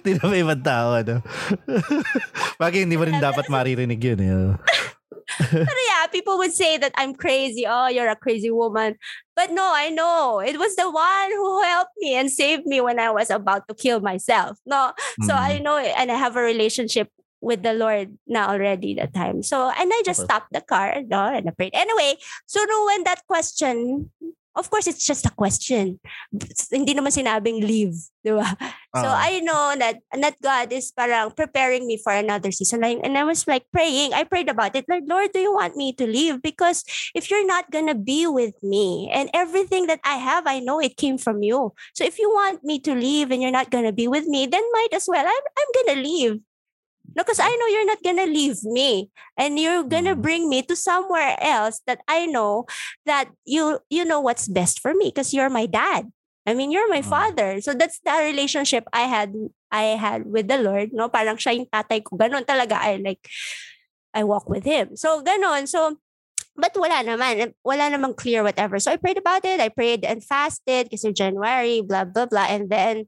Hindi naman ibang tao, ano? Bagay, hindi mo rin dapat maririnig yun. Eh. Pero yeah, people would say that I'm crazy. Oh, you're a crazy woman. But no, I know. It was the one who helped me and saved me when I was about to kill myself. No. Mm. So I know and I have a relationship with the Lord na already that time. So, and I just stopped the car, no, and I prayed. Anyway, so no, when that question, of course, it's just a question. Hindi naman sinabing leave, di ba? So Ah. I know that that God is parang preparing me for another season. Like, and I was like praying. I prayed about it. Like, Lord, do you want me to leave? Because if you're not gonna be with me and everything that I have, I know it came from you. So if you want me to leave and you're not gonna be with me, then might as well. I'm I'm gonna leave. No, because I know you're not gonna leave me and you're gonna Mm. bring me to somewhere else that I know that you you know what's best for me because you're my dad. I mean, you're my Mm. father. So that's the relationship I had I had with the Lord, no? Parang siya yung tatay ko. Ganon talaga. I like I walk with him. So ganon. So but wala naman. Wala namang clear whatever. So I prayed about it. I prayed and fasted kasi January, blah, blah, blah. And then,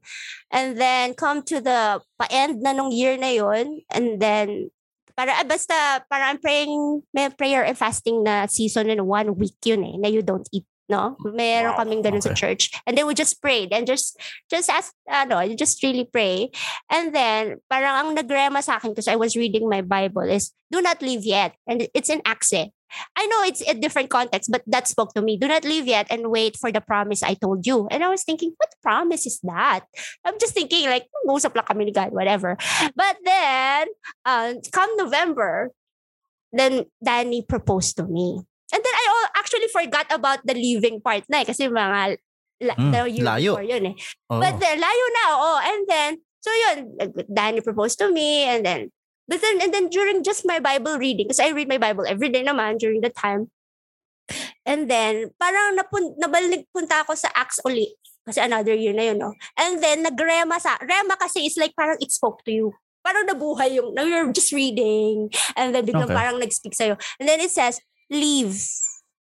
and then come to the pa-end na nung year na yun. And then, para ah, basta, para I'm praying, may prayer and fasting na season in one week yun eh, na you don't eat. No? Meron Wow, kaming ganun sa okay. church. And then we just prayed and just, just ask, ano, you just really pray. And then, parang ang nagrema sa akin because I was reading my Bible is, do not leave yet. And it's in Acts eh. I know it's a different context, but that spoke to me. Do not leave yet and wait for the promise I told you. And I was thinking, what promise is that? I'm just thinking like, usap lang kami ni God, whatever. But then, uh, come November, then Danny proposed to me. And then I al- actually forgot about the leaving part na eh, kasi mga la- Mm, the year layo. before yun eh. Oh. But then, layo na, oh. And then, so yun, Danny proposed to me and then, but then, and then during just my Bible reading, because I read my Bible every day naman during the time, and then, parang napun, nabalik punta ako sa Acts uli. Kasi another year na yun, no? And then, nagrema sa, rema kasi is like parang it spoke to you. Parang nabuhay yung, now you're just reading, and then biglang Okay. parang nag-speak sa'yo. And then it says, leave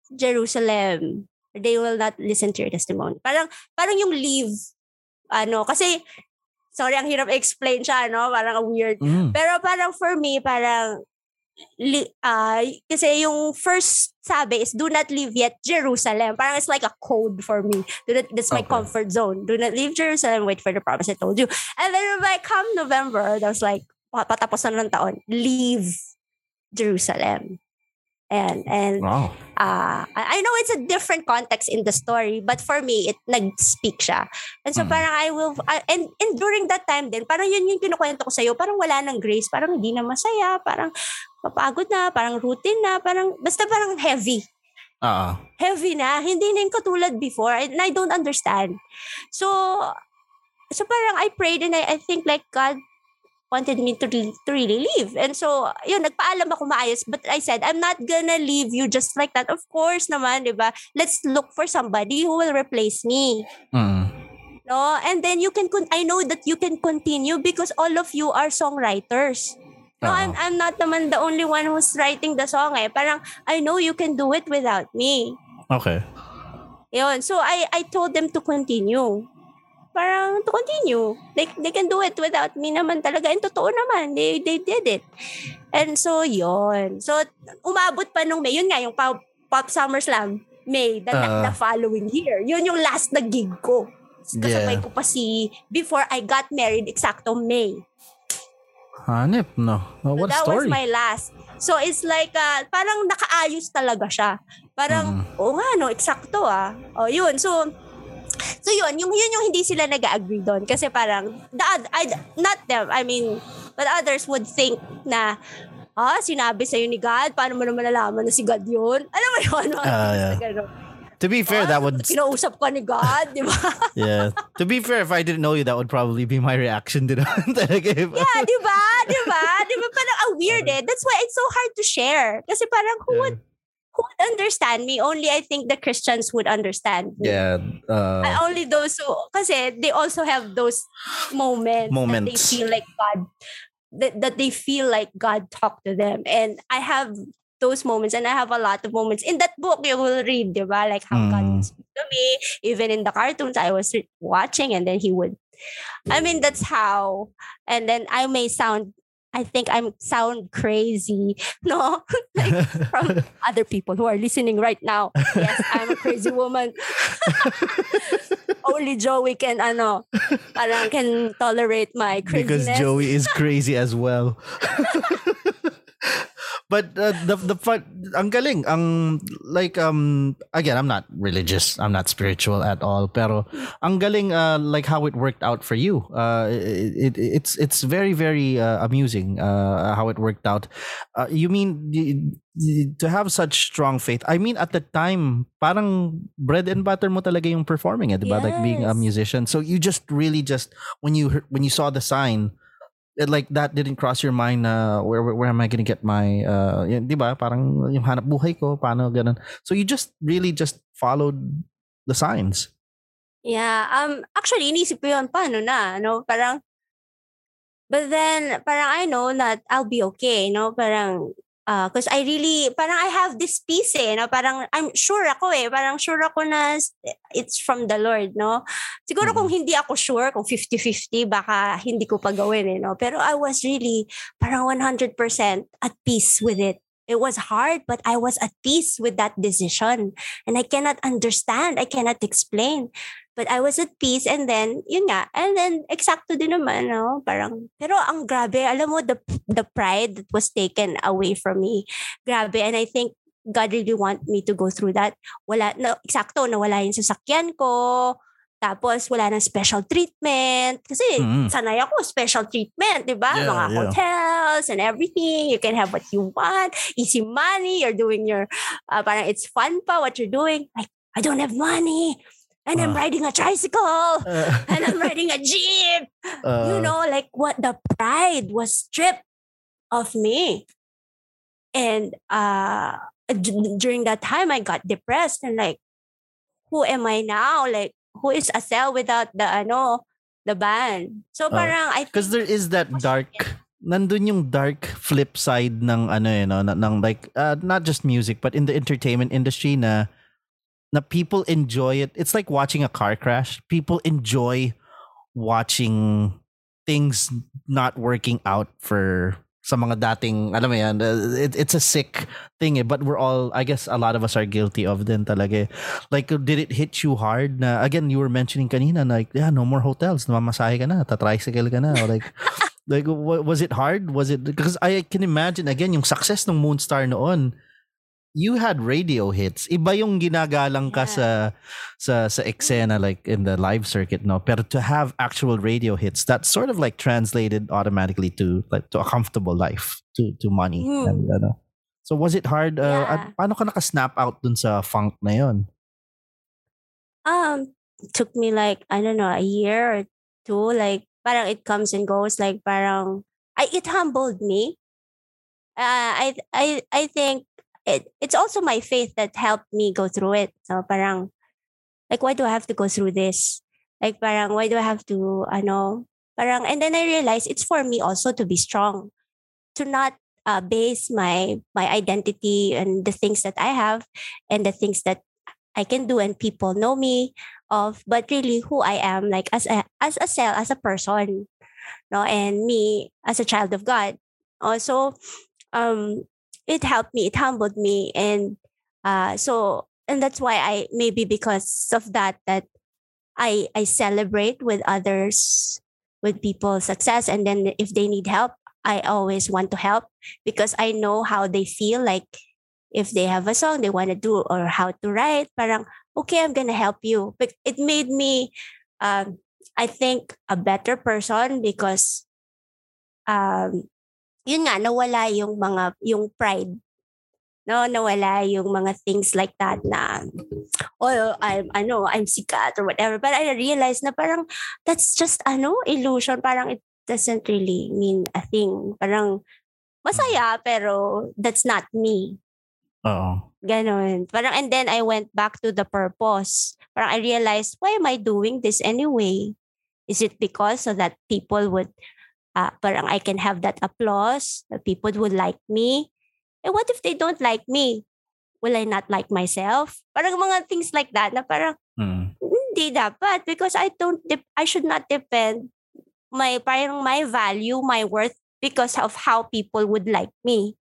Jerusalem. They will not listen to your testimony. Parang, parang yung leave, ano, kasi, sorry, ang hirap explain siya, no? Parang weird. Mm. Pero parang for me, parang, li, ah, kasi yung first sabi is, do not leave yet Jerusalem. Parang it's like a code for me. Do not, that's my Okay. comfort zone. Do not leave Jerusalem, wait for the promise I told you. And then when I come November, that was like, pa- patapos na ng taon, leave Jerusalem. And, and Wow. ah I know it's a different context in the story, but for me, it nag-speak siya. And so Mm. parang I will, I- and, and during that time din, parang yun yung kinukwento ko sa'yo, parang wala ng grace, parang hindi na masaya, parang mapagod na, parang routine na, parang, basta parang heavy. Ah. Heavy na, hindi na yung katulad before, and I don't understand. So, so parang I prayed and I, I think like God wanted me to, to really leave. And so, yun, nagpaalam ako maayos. But I said, I'm not gonna leave you just like that. Of course naman, di ba? Let's look for somebody who will replace me. Mm. No? And then you can, con- I know that you can continue because all of you are songwriters. No, I'm, Oo. I'm not naman the only one who's writing the song eh. Parang, I know you can do it without me. Okay. Yun. So, I, I told them to continue. Parang to continue. They, they can do it without me naman talaga. And totoo naman, they, they did it. And so, yun. So, umabot pa nung May. Yun nga, yung Pop, Pop Summer Slam. May, the, Ah. the following year. Yun yung last na gig ko. Kasabay Yeah. ko pa si, before I got married, eksakto May. Hanip, no. Oh, So what that story? was my last. So it's like, uh, parang nakaayos talaga siya. Parang, Mm. oo nga no, eksakto ah. O yun, so, so yun, yung, yun yung hindi sila nag-agree doon. Kasi parang, the, I, not them, I mean, but others would think na, ah, sinabi sa'yo ni God, paano mo naman nalaman na si God yun? Alam mo yun, mga Ah, things yeah. To be fair, Ah, that would Kinausap ka ni God, di ba? yeah. To be fair, if I didn't know you, that would probably be my reaction that. Talaga, Yeah, di ba? Di ba? Di ba parang ang weird eh. That's why it's so hard to share. Kasi parang who Yeah. would who would understand me? Only I think the Christians would understand me. Yeah. Uh, only those who, kasi they also have those moments, that they feel like God, that, that they feel like God talked to them. And I have those moments and I have a lot of moments. In that book, you will read, di ba? Like how God Mm. would speak to me. Even in the cartoons, I was watching and then he would. I mean, that's how. And then I may sound, I think I'm sound crazy, no? like from other people who are listening right now. Yes, I'm a crazy woman. only Joey can ano, parang can tolerate my because. Joey is crazy as well. But uh, the the fun, ang galing, ang like um again, I'm not religious, I'm not spiritual at all, pero ang galing uh, like how it worked out for you. Uh, it, it it's it's very very uh, amusing uh, how it worked out. Uh, you mean to have such strong faith? I mean, at the time, parang bread and butter mo talaga yung performing, eh, diba? Like being a musician. So you just really just when you when you saw the sign it, like that didn't cross your mind na where, where where am I gonna get my uh yun, 'di ba parang yung hanap buhay ko paano ganun so you just really just followed the signs Yeah, um actually inisip ko yun paano na, no? Parang But then parang I know that I'll be okay, no? Parang uh, cause I really parang I have this peace eh, no? Parang I'm sure ako eh, parang sure ako na it's from the Lord, no? Siguro kung hindi ako sure, kung 50-50, baka hindi ko pa gawin eh, no? Pero I was really parang 100% at peace with it. It was hard, but I was at peace with that decision. And I cannot understand, I cannot explain. But I was at peace and then, yun nga, and then eksakto din naman, no? Parang, pero ang grabe, alam mo, the, the pride that was taken away from me, grabe. And I think God really want me to go through that. Wala, no, eksakto, nawala yung sasakyan ko, tapos wala nang special treatment. Kasi Mm. sanay ako, special treatment, di ba? Yeah, Mga yeah. hotels and everything. You can have what you want. Easy money. You're doing your, uh, parang it's fun pa what you're doing. Like, I don't have money. And I'm Ah. riding a tricycle. Uh, And I'm riding a jeep. uh, you know, like what the pride was stripped of me. And uh d- during that time I got depressed and like who am I now? Like who is Asel without the ano the band? So Oh, parang I Because there is that dark, nandun yung dark flip side ng ano eh, no, na- ng like, uh, not just music, but in the entertainment industry na, na people enjoy it. It's like watching a car crash. People enjoy watching things not working out for sa mga dating, alam mo yan, uh, it, it's a sick thing eh, but we're all, I guess a lot of us are guilty of din talaga eh. Like, did it hit you hard na, again, you were mentioning kanina, like, yeah, no more hotels, namamasahe ka na, tatricycle ka na, or like, like, wa- was it hard? Was it, because I can imagine, again, yung success ng Moonstar noon, you had radio hits. Iba yung ginagalang ka sa, sa, sa eksena, like, in the live circuit, no? Pero to have actual radio hits, that's sort of like translated automatically to, like, to a comfortable life, to, to money. Mm. And, ano. So was it hard? Uh, Yeah. at paano ka naka-snap out dun sa funk na yon? um took me like I don't know a year or two like parang it comes and goes like parang I it humbled me uh, I I I think it it's also my faith that helped me go through it so parang like why do I have to go through this like parang why do I have to I know, parang and then I realized it's for me also to be strong to not uh, base my my identity and the things that I have and the things that I can do and people know me of, but really who I am, like as a as a cell, as a person, no, and me as a child of God. Also, um, it helped me, it humbled me, and uh, so and that's why I maybe because of that that I I celebrate with others, with people's success, and then if they need help, I always want to help because I know how they feel like if they have a song they want to do or how to write parang okay i'm gonna help you. But it made me um, i think a better person because um, yun nga nawala yung mga yung pride no nawala yung mga things like that na oh I'm ano I'm sikat or whatever but I realized na parang that's just ano illusion parang it doesn't really mean a thing parang masaya pero that's not me Oo. Ganon. Parang, and then I went back to the purpose. Parang I realized, why am I doing this anyway? Is it because so that people would, uh, parang I can have that applause, that people would like me? And what if they don't like me? Will I not like myself? Parang mga things like that na parang, Mm. hindi dapat because I don't, dep- I should not depend my, parang my value, my worth because of how people would like me.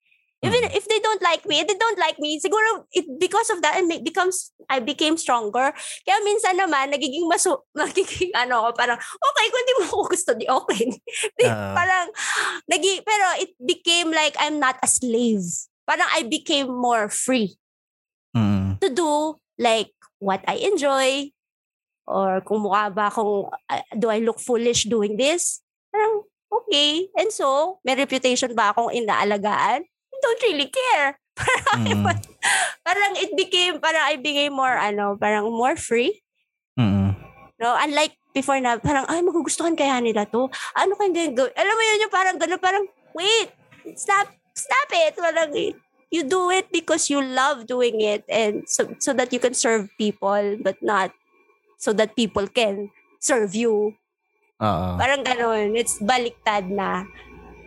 Even Mm. if they don't like me, they don't like me. Siguro it, because of that, it ma- becomes I became stronger. Kaya minsan naman nagiging masu nagiging ano ako parang okay kung di mo ako gusto di okay. Ah. parang nagi pero it became like I'm not a slave. Parang I became more free Mm. to do like what I enjoy or kung mukha ba akong uh, do I look foolish doing this? Parang okay. And so, may reputation ba akong inaalagaan? I don't really care. Parang, Mm. parang it became, parang I became more, ano, parang more free. Mm. No? Unlike before na, parang, ay, magugustuhan kaya nila to. Ano kaya gagawin? Alam mo yun yung parang gano'n, parang, wait, stop, stop it. Parang, you do it because you love doing it and so, so that you can serve people but not so that people can serve you. Oo. Parang gano'n. It's baliktad na.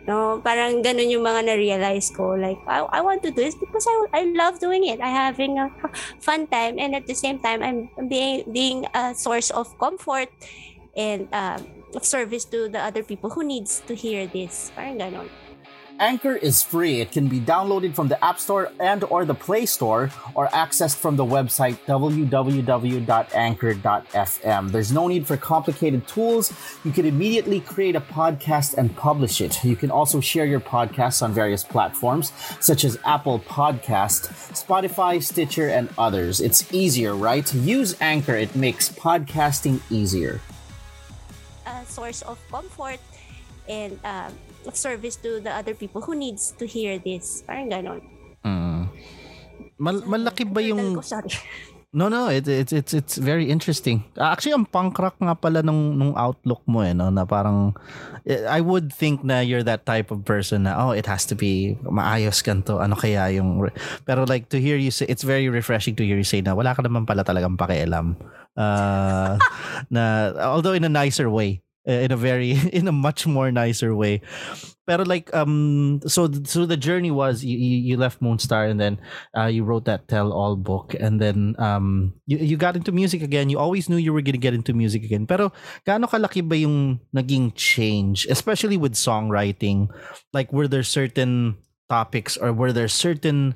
No, parang ganun yung mga na-realize ko. Like, I, I want to do this because I, I love doing it. I'm having a fun time and at the same time, I'm being, being a source of comfort and uh, of service to the other people who needs to hear this. Parang ganon. Anchor is free. It can be downloaded from the App Store and or the Play Store or accessed from the website www.anchor.fm. There's no need for complicated tools. You can immediately create a podcast and publish it. You can also share your podcasts on various platforms such as Apple Podcast, Spotify, Stitcher, and others. It's easier, right? Use Anchor. It makes podcasting easier. A source of comfort and um, service to the other people who needs to hear this. Parang ganon. Mm. Mal- malaki ba yung. No, no, it, it's it's it's very interesting. Ah, Actually, ang punk rock nga pala nung nung outlook mo eh, no, na parang eh, I would think na you're that type of person na oh, it has to be maayos ganto. Ano kaya yung re-" Pero like to hear you say it's very refreshing to hear you say na wala ka naman pala talagang pakialam. Uh, na although in a nicer way, in a very in a much more nicer way. Pero like um so so the journey was you you left Moonstar and then uh, you wrote that tell all book and then um you, you got into music again. You always knew you were gonna get into music again. Pero gaano kalaki ba yung naging change especially with songwriting? Like were there certain topics or were there certain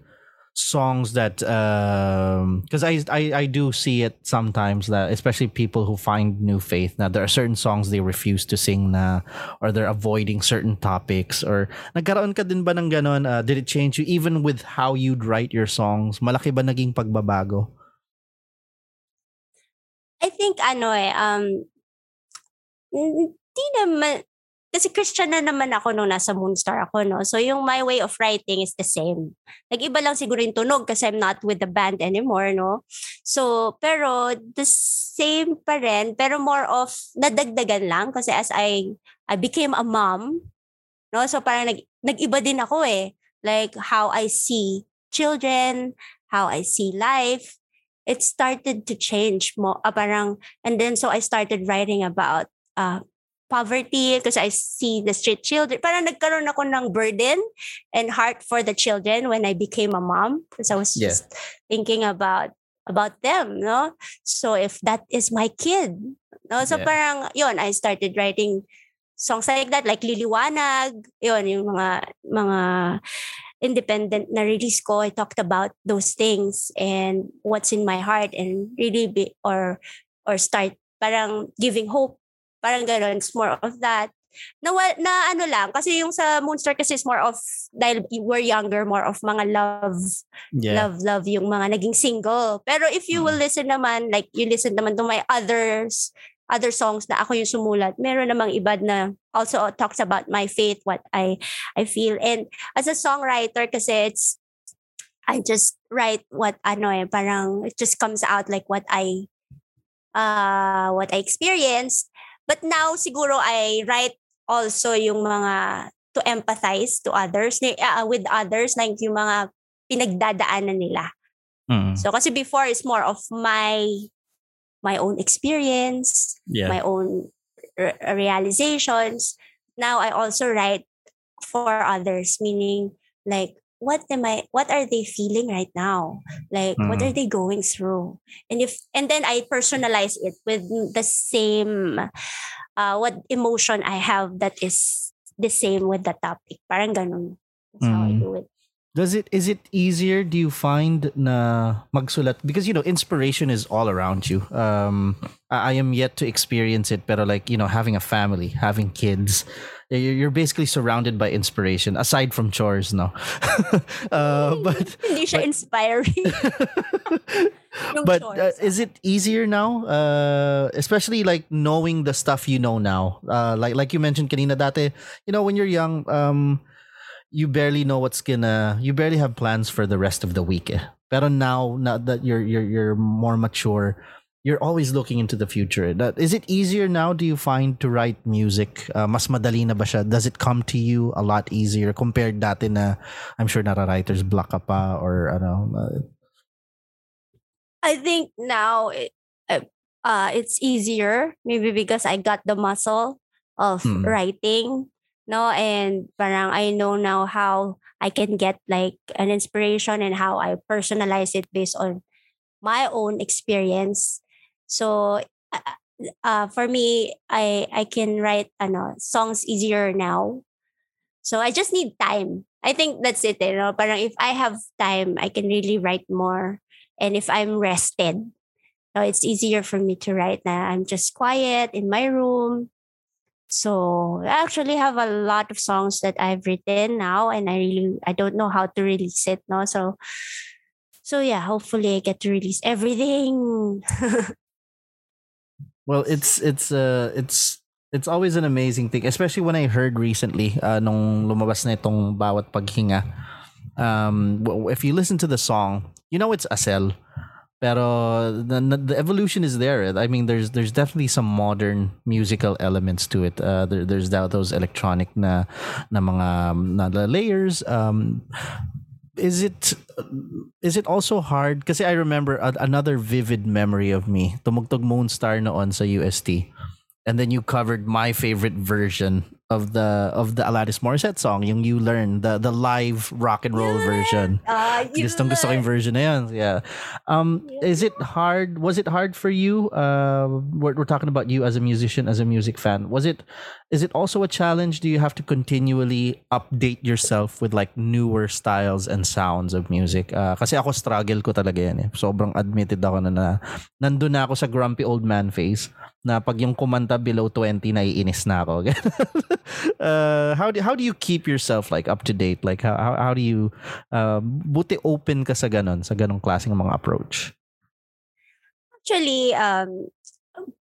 songs that um because I, I I do see it sometimes that especially people who find new faith now there are certain songs they refuse to sing na or they're avoiding certain topics or nagkaroon ka din ba ng ganon uh, did it change you even with how you'd write your songs? Malaki ba naging pagbabago? I think ano eh, um, hindi naman, kasi Christian na naman ako nung nasa Moonstar ako, no? So yung my way of writing is the same. Nag-iba lang siguro yung tunog kasi I'm not with the band anymore, no? So, pero the same pa rin, pero more of nadagdagan lang kasi as I, I became a mom, no? So parang nag, nag-iba din ako eh. Like how I see children, how I see life, it started to change mo ah, parang and then so I started writing about uh poverty because I see the street children parang nagkaroon ako ng burden and heart for the children when I became a mom because I was Yeah. just thinking about about them no so if that is my kid no so Yeah. parang yon I started writing songs like that like Liliwanag yon yung mga mga independent na release ko, I talked about those things and what's in my heart and really be, or or start parang giving hope. Parang gano'n. It's more of that. Na, na ano lang, kasi yung sa Moonstar kasi is more of, dahil we're younger, more of mga love, love, love yung mga naging single. Pero if you will listen naman, like you listen naman to my others, other songs na ako yung sumulat, meron namang iba na also talks about my faith, what I I feel. And as a songwriter kasi it's I just write what ano eh, parang it just comes out like what I uh what I experienced. But now siguro I write also yung mga to empathize to others, uh, with others, like yung mga pinagdadaanan nila. Mm. So kasi before it's more of my my own experience, yeah my own re- realizations. Now I also write for others, meaning like what am I what are they feeling right now? Like what Mm. are they going through? And if and then I personalize it with the same uh what emotion I have that is the same with the topic. Parang ganun. That's how I Mm. do it. Does it is it easier do you find na magsulat because you know inspiration is all around you. Um I, I am yet to experience it pero like you know having a family, having kids, you're, basically surrounded by inspiration aside from chores no. uh, but Hindi siya inspiring. Yung but chores. uh, is it easier now uh especially like knowing the stuff you know now uh like like you mentioned kanina dati you know when you're young um you barely know what's gonna you barely have plans for the rest of the week eh. pero now now that you're you're you're more mature you're always looking into the future that is it easier now do you find to write music uh, mas madali na ba siya does it come to you a lot easier compared dati na I'm sure na writer's block ka pa or ano uh, I think now it, uh, uh, it's easier maybe because I got the muscle of Mm. writing no and parang I know now how I can get like an inspiration and how I personalize it based on my own experience. So uh, uh, for me I I can write ano songs easier now. So I just need time. I think that's it you know parang if I have time I can really write more. And if I'm rested, so it's easier for me to write na I'm just quiet in my room. So I actually have a lot of songs that I've written now and I really I don't know how to release it, no. So so yeah, hopefully I get to release everything. Well, it's it's uh it's it's always an amazing thing, especially when I heard recently uh, nung lumabas na itong bawat paghinga. Um, if you listen to the song, you know it's Asel, pero the, the evolution is there. I mean, there's there's definitely some modern musical elements to it. Uh, there, there's those electronic na na mga na the layers. Um, is it is it also hard kasi I remember a, another vivid memory of me tumugtog Moonstar noon sa UST and then you covered my favorite version of the of the Alanis Morissette song yung You Learn the the live rock and roll version. Uh, gustong gusto ko yung version na yan yeah. Um is it hard was it hard for you? Uh we're, we're talking about you as a musician as a music fan. Was it is it also a challenge? Do you have to continually update yourself with like newer styles and sounds of music? Uh, kasi ako struggle ko talaga yan eh. Sobrang admitted ako na, na nandun na ako sa grumpy old man phase na pag yung kumanta below 20 naiinis na ako. Uh, how do how do you keep yourself like up to date? Like how how, how do you uh, buti open ka sa ganon sa ganong klaseng mga approach? Actually um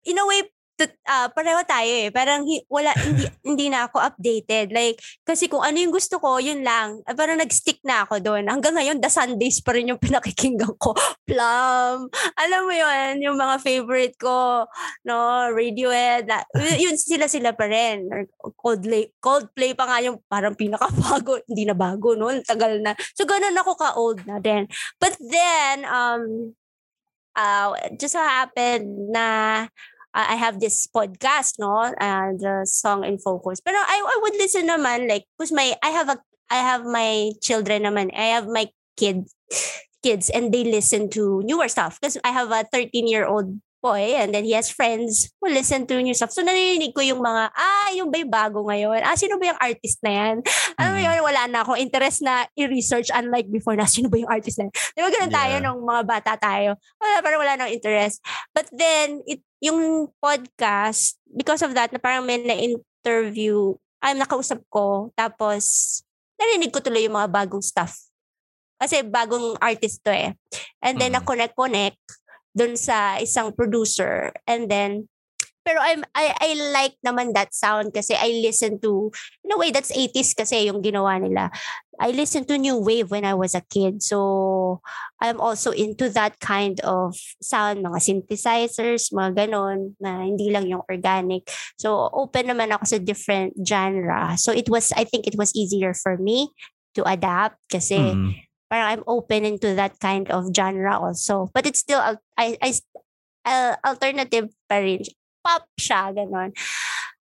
in a way tut- ah, pareho tayo eh. Parang hi- wala hindi hindi na ako updated. Like kasi kung ano yung gusto ko, yun lang. Ah, Parang nag-stick na ako doon. Hanggang ngayon The Sundays pa rin yung pinakikinggan ko. Plum. Alam mo yun, yung mga favorite ko, no, Radiohead. Na, y- yun sila sila pa rin. Coldplay, Coldplay pa nga yung parang pinakabago. Hindi na bago, no? Tagal na. So ganun ako ka-old na din. But then um uh, just so happened na uh, I have this podcast, no, uh, the song in focus. Pero I, I would listen naman, like, cause my I have a I have my children naman. I have my kids kids and they listen to newer stuff because I have a 13 year old boy and then he has friends who listen to new stuff. So narinig ko yung mga, ah, yung ba yung bago ngayon? Ah, sino ba yung artist na yan? Alam mo Mhm. yun, wala na akong interest na i-research unlike before na sino ba yung artist na yan? Di ba ganun tayo Yeah. nung mga bata tayo? Wala, parang wala nang interest. But then, it, yung podcast, because of that, na parang may na-interview, ay, nakausap ko, tapos, narinig ko tuloy yung mga bagong stuff. Kasi bagong artist to eh. And then, Mm. na-connect-connect dun sa isang producer. And then, pero I'm, I, I like naman that sound kasi I listen to, in a way, that's 80s kasi yung ginawa nila. I listened to New Wave when I was a kid. So, I'm also into that kind of sound, mga synthesizers, mga ganon, na hindi lang yung organic. So, open naman ako sa different genre. So, it was, I think it was easier for me to adapt kasi Mm. Parang I'm open into that kind of genre also. But it's still, I, I, uh, alternative pa rin. Pop siya, ganon.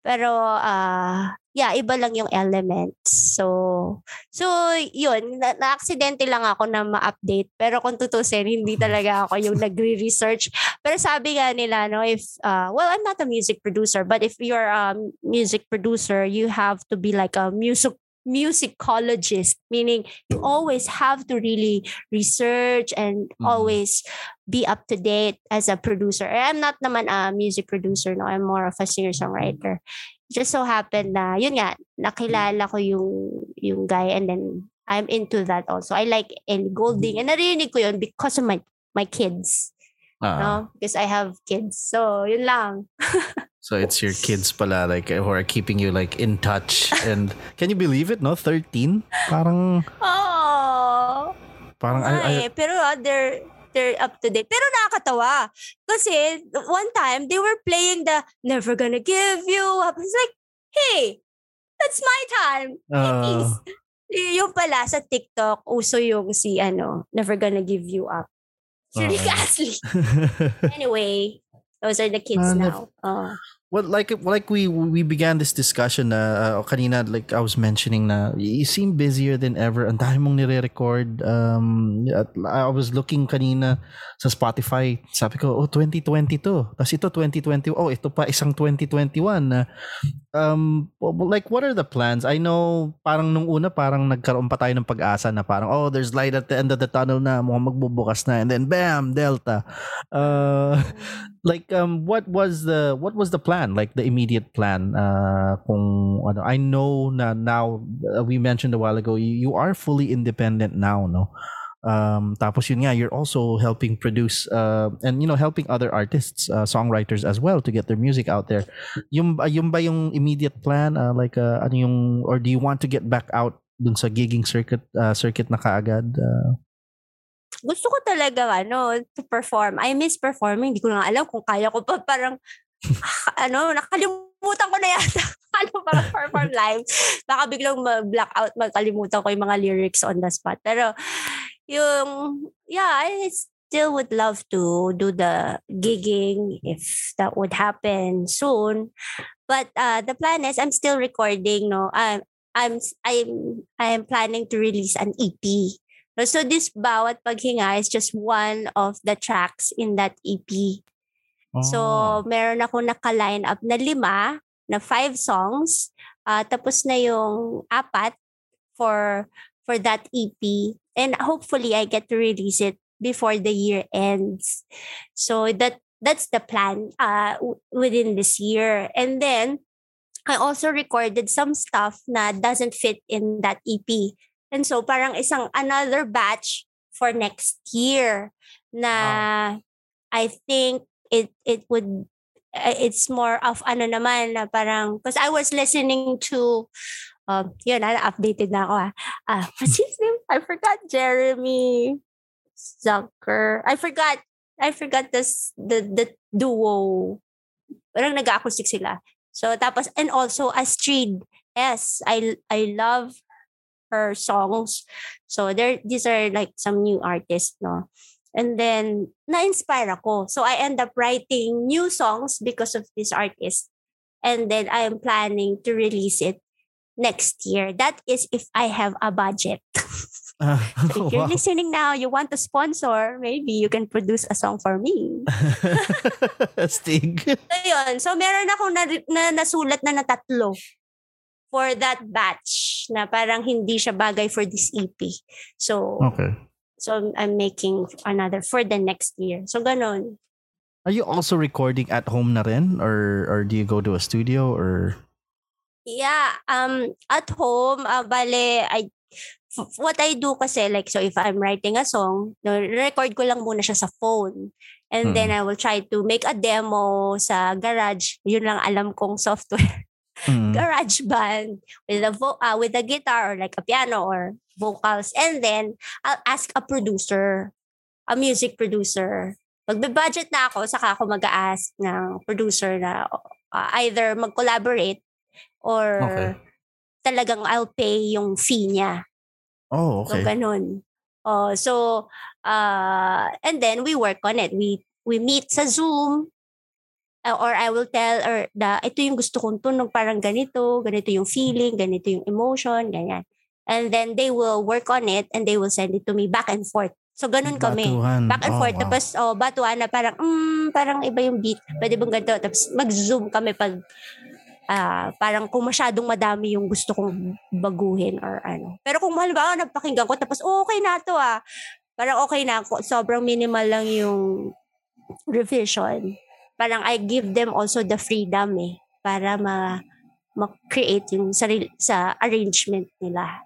Pero, uh, yeah, iba lang yung elements. So, so yun, na- na-aksidente lang ako na ma-update. Pero kung tutusin, hindi talaga ako yung nagre-research. Pero sabi nga nila, no, if, uh, well, I'm not a music producer, but if you're a music producer, you have to be like a music musicologist, meaning you always have to really research and Mhm. always be up to date as a producer. I'm not naman a music producer, no. I'm more of a singer-songwriter. Just so happened na, yun nga, nakilala ko yung, yung guy and then I'm into that also. I like Ellie Goulding and narinig ko yun because of my my kids. Ah, no? Because I have kids. So, yun lang. So it's your kids pala like who are keeping you like in touch and can you believe it no 13 parang Oh. parang I, I, Ay, pero ah, they're they're up to date. Pero nakakatawa. Kasi one time they were playing the Never Gonna Give You Up. It's like, hey, that's my time. uh, Please. Y- yung pala sa TikTok, uso yung si ano, Never Gonna Give You Up. Si Rick. Astley. Anyway, those are the kids Ah, now. Oh. well like like we we began this discussion na uh, kanina like I was mentioning na you seem busier than ever. Ang dami mong nire-record. Um at I was looking kanina sa Spotify. Sabi ko oh 2020 to. Tapos ito 2020 oh ito pa isang 2021 na. Um like what are the plans? I know parang nung una parang nagkaroon pa tayo ng pag-asa na parang oh there's light at the end of the tunnel na mukhang magbubukas na. And then bam delta. Uh like um what was the what was the plan? Like the immediate plan uh kung ano I know na now uh, we mentioned a while ago you, you are fully independent now no? Um tapos yun nga you're also helping produce uh and you know helping other artists uh, songwriters as well to get their music out there. Yung ba- yung ba yung immediate plan uh, like uh, ano yung or do you want to get back out dun sa gigging circuit uh, circuit na kaagad uh, gusto ko talaga ano to perform. I miss performing. Hindi ko na alam kung kaya ko pa parang ano, nakalimutan ko na yata. ano para perform live. Baka biglang mag-blackout, magkalimutan ko yung mga lyrics on the spot. Pero yung, yeah, I still would love to do the gigging if that would happen soon. But uh, the plan is I'm still recording, no. I'm I'm I'm I'm planning to release an EP. So this bawat paghinga is just one of the tracks in that EP. So oh. meron ako naka-line up na lima, na five songs. Ah, tapos na yung apat for for that EP. And hopefully I get to release it before the year ends. So that that's the plan uh w- within this year. And then I also recorded some stuff na doesn't fit in that EP. And so parang isang another batch for next year na I think it it would uh, it's more of ano naman na parang because I was listening to um yun na updated na ako ah. Ah, what's his name? I forgot Jeremy Zucker. I forgot I forgot this the the duo. Parang nag-acoustic sila. So tapos and also Astrid S. I I love her songs. So there these are like some new artists, no. And then na-inspire ako. So I end up writing new songs because of this artist. And then I am planning to release it next year. That is if I have a budget. Uh, So if you're wow. listening now, you want to sponsor, maybe you can produce a song for me. Stig. So yun. So meron akong na, na, nasulat na na tatlo for that batch na parang hindi siya bagay for this EP. So Okay. so I'm making another for the next year. So ganon. Are you also recording at home na rin? Or, or do you go to a studio? Or Yeah, um at home, uh, bale I what I do kasi like so if I'm writing a song, no, record ko lang muna siya sa phone. And then I will try to make a demo sa garage. Yun lang alam kong software. Mm. garage band with a vo- uh, with a guitar or like a piano or vocals and then I'll ask a producer a music producer magbe-budget na ako saka ako mag-ask ng producer na uh, either mag-collaborate or Okay. talagang I'll pay yung fee niya Oh, so okay. ganun oh so uh and then we work on it we we meet sa Zoom uh, or I will tell or the ito yung gusto kong tunog parang ganito, ganito yung feeling, ganito yung emotion, ganyan. And then they will work on it and they will send it to me back and forth. So ganun kami. Batuhan. Back and Oh, forth. wow. Tapos, oh, batuan na parang, mm, parang iba yung beat. Pwede bang ganito? Tapos mag-zoom kami pag ah, parang kung masyadong madami yung gusto kong baguhin or ano. Pero kung halimbawa napakinggan ko tapos oh, okay na to ah. Parang okay na ako. Sobrang minimal lang yung revision. Parang I give them also the freedom eh para ma ma-create yung sarili, sa arrangement nila.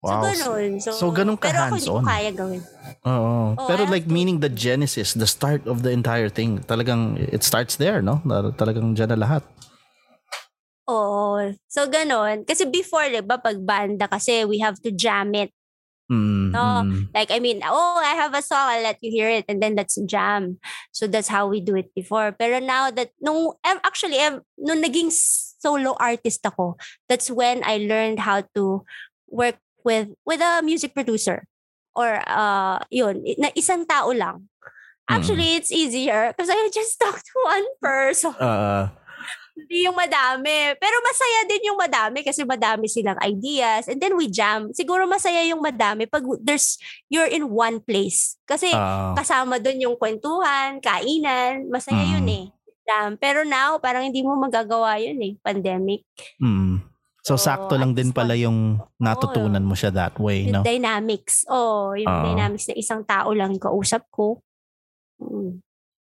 So, Wow. ganun. So, So, ganun ka pero ako hindi ko hands-on. kaya gawin. Oo. Oh, Pero like to- meaning the genesis, the start of the entire thing, talagang it starts there, no? Talagang dyan na lahat. Oo. So, ganun. Kasi before, di ba, pag banda kasi, we have to jam it. Mm, No. mm. Like, I mean, oh, I have a song, I'll let you hear it. And then that's jam. So, that's how we do it before. Pero now that, nung, actually, nung naging solo artist ako, that's when I learned how to work with with a music producer. Or, uh, yun, na isang tao lang. Actually, it's easier because I just talk to one person. Uh, Hindi yung madami. Pero masaya din yung madami kasi madami silang ideas. And then we jam. Siguro masaya yung madami pag there's, you're in one place. Kasi uh, kasama doon yung kwentuhan, kainan. Masaya Mm. yun eh. Jam. Pero now, parang hindi mo magagawa yun eh. Pandemic. mm. So, So, sakto lang din pala yung natutunan mo siya that way, no? dynamics. Oh, yung Oo. dynamics na isang tao lang kausap ko. Mm.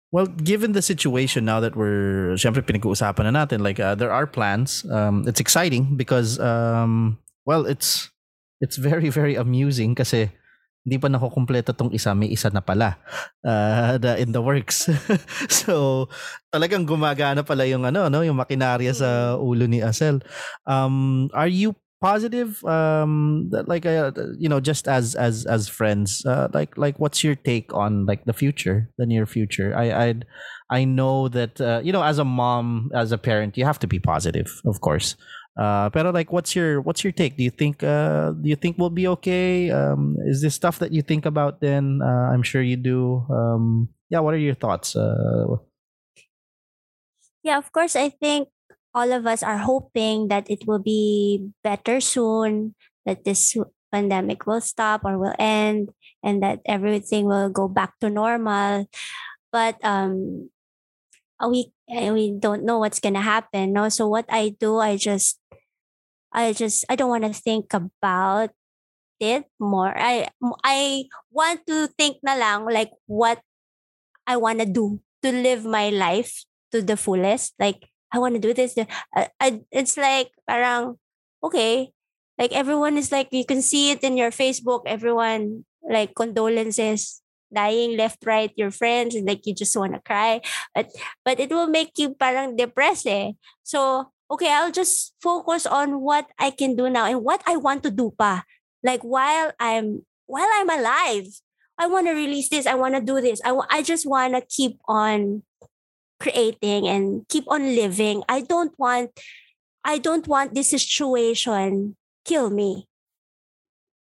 Well, given the situation now that we're, syempre pinag-uusapan na natin, like uh, there are plans. Um, it's exciting because, um, well, it's it's very very amusing kasi hindi pa nakukumpleto tong isa, may isa na pala uh, na in the works. so, talagang gumagana pala yung ano, no, yung makinarya sa ulo ni Asel. Um, are you positive um like uh, you know just as as as friends uh, like like what's your take on like the future the near future? I i'd i know that uh, you know as a mom as a parent you have to be positive of course. Uh pero like what's your what's your take? Do you think uh do you think we'll be okay? Um is this stuff that you think about then uh, i'm sure you do. Um yeah what are your thoughts uh? Yeah, of course, I think all of us are hoping that it will be better soon, that this pandemic will stop or will end, and that everything will go back to normal. But um, we eh, we don't know what's gonna happen. No, so what I do, I just, I just, I don't want to think about it more. I I want to think na lang like what I want to do to live my life to the fullest. Like I want to do this. I, I, it's like parang okay. Like everyone is like you can see it in your Facebook. Everyone like condolences, dying left, right. Your friends and like you just want to cry. But but it will make you parang depressed. Eh. So okay, I'll just focus on what I can do now and what I want to do pa. Like while I'm while I'm alive. I want to release this. I want to do this. I, I just want to keep on creating and keep on living. I don't want I don't want this situation kill me.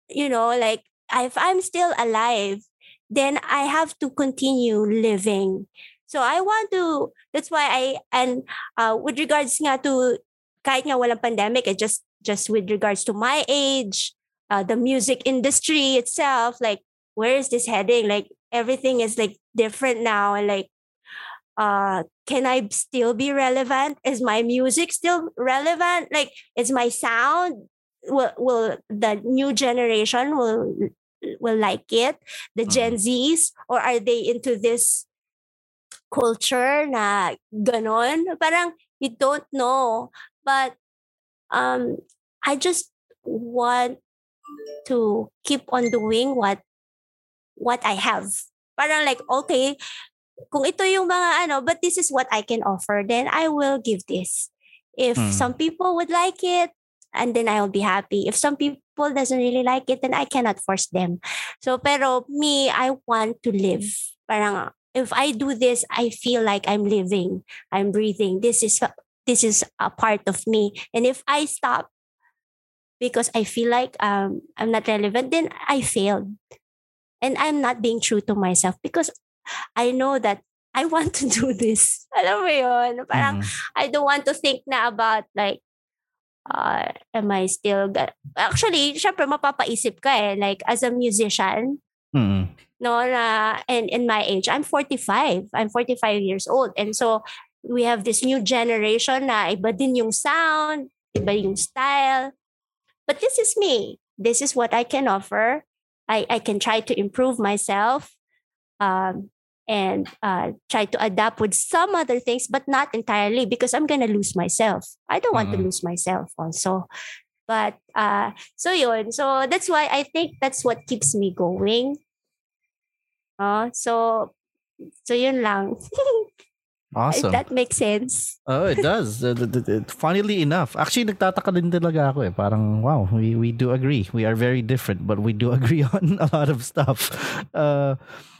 You know, like if I'm still alive, then I have to continue living. So I want to that's why I and uh, with regards nga to kahit nga walang pandemic, it just just with regards to my age, uh, the music industry itself, like where is this heading? Like everything is like different now and like uh can I still be relevant? Is my music still relevant? Like is my sound will will the new generation will will like it? The Gen Zs or are they into this culture na ganon? Parang you don't know. But um I just want to keep on doing what what I have. Parang like, okay, kung ito yung mga ano, but this is what I can offer, then I will give this. If Mm. some people would like it, and then I will be happy. If some people doesn't really like it, then I cannot force them. So, pero me, I want to live. Parang, if I do this, I feel like I'm living, I'm breathing. This is this is a part of me. And if I stop because I feel like um, I'm not relevant, then I failed. And I'm not being true to myself because I know that I want to do this. Alam mo yun? Parang Mhm. I don't want to think na about like, uh, am I still... Ga- Actually, syempre mapapaisip ka eh. Like as a musician, Mhm. no, na, and in my age, I'm 45. I'm 45 years old. And so we have this new generation na iba din yung sound, iba yung style. But this is me. This is what I can offer. I, I can try to improve myself um, and uh, try to adapt with some other things, but not entirely because I'm going to lose myself. I don't want Mhm. to lose myself also. But uh, so yun. So that's why I think that's what keeps me going. Uh, so, so yun lang. Awesome. If that makes sense. Oh, it does. Funnily enough, actually nagtataka din talaga ako eh. Parang wow, we we do agree. We are very different, but we do agree on a lot of stuff. Uh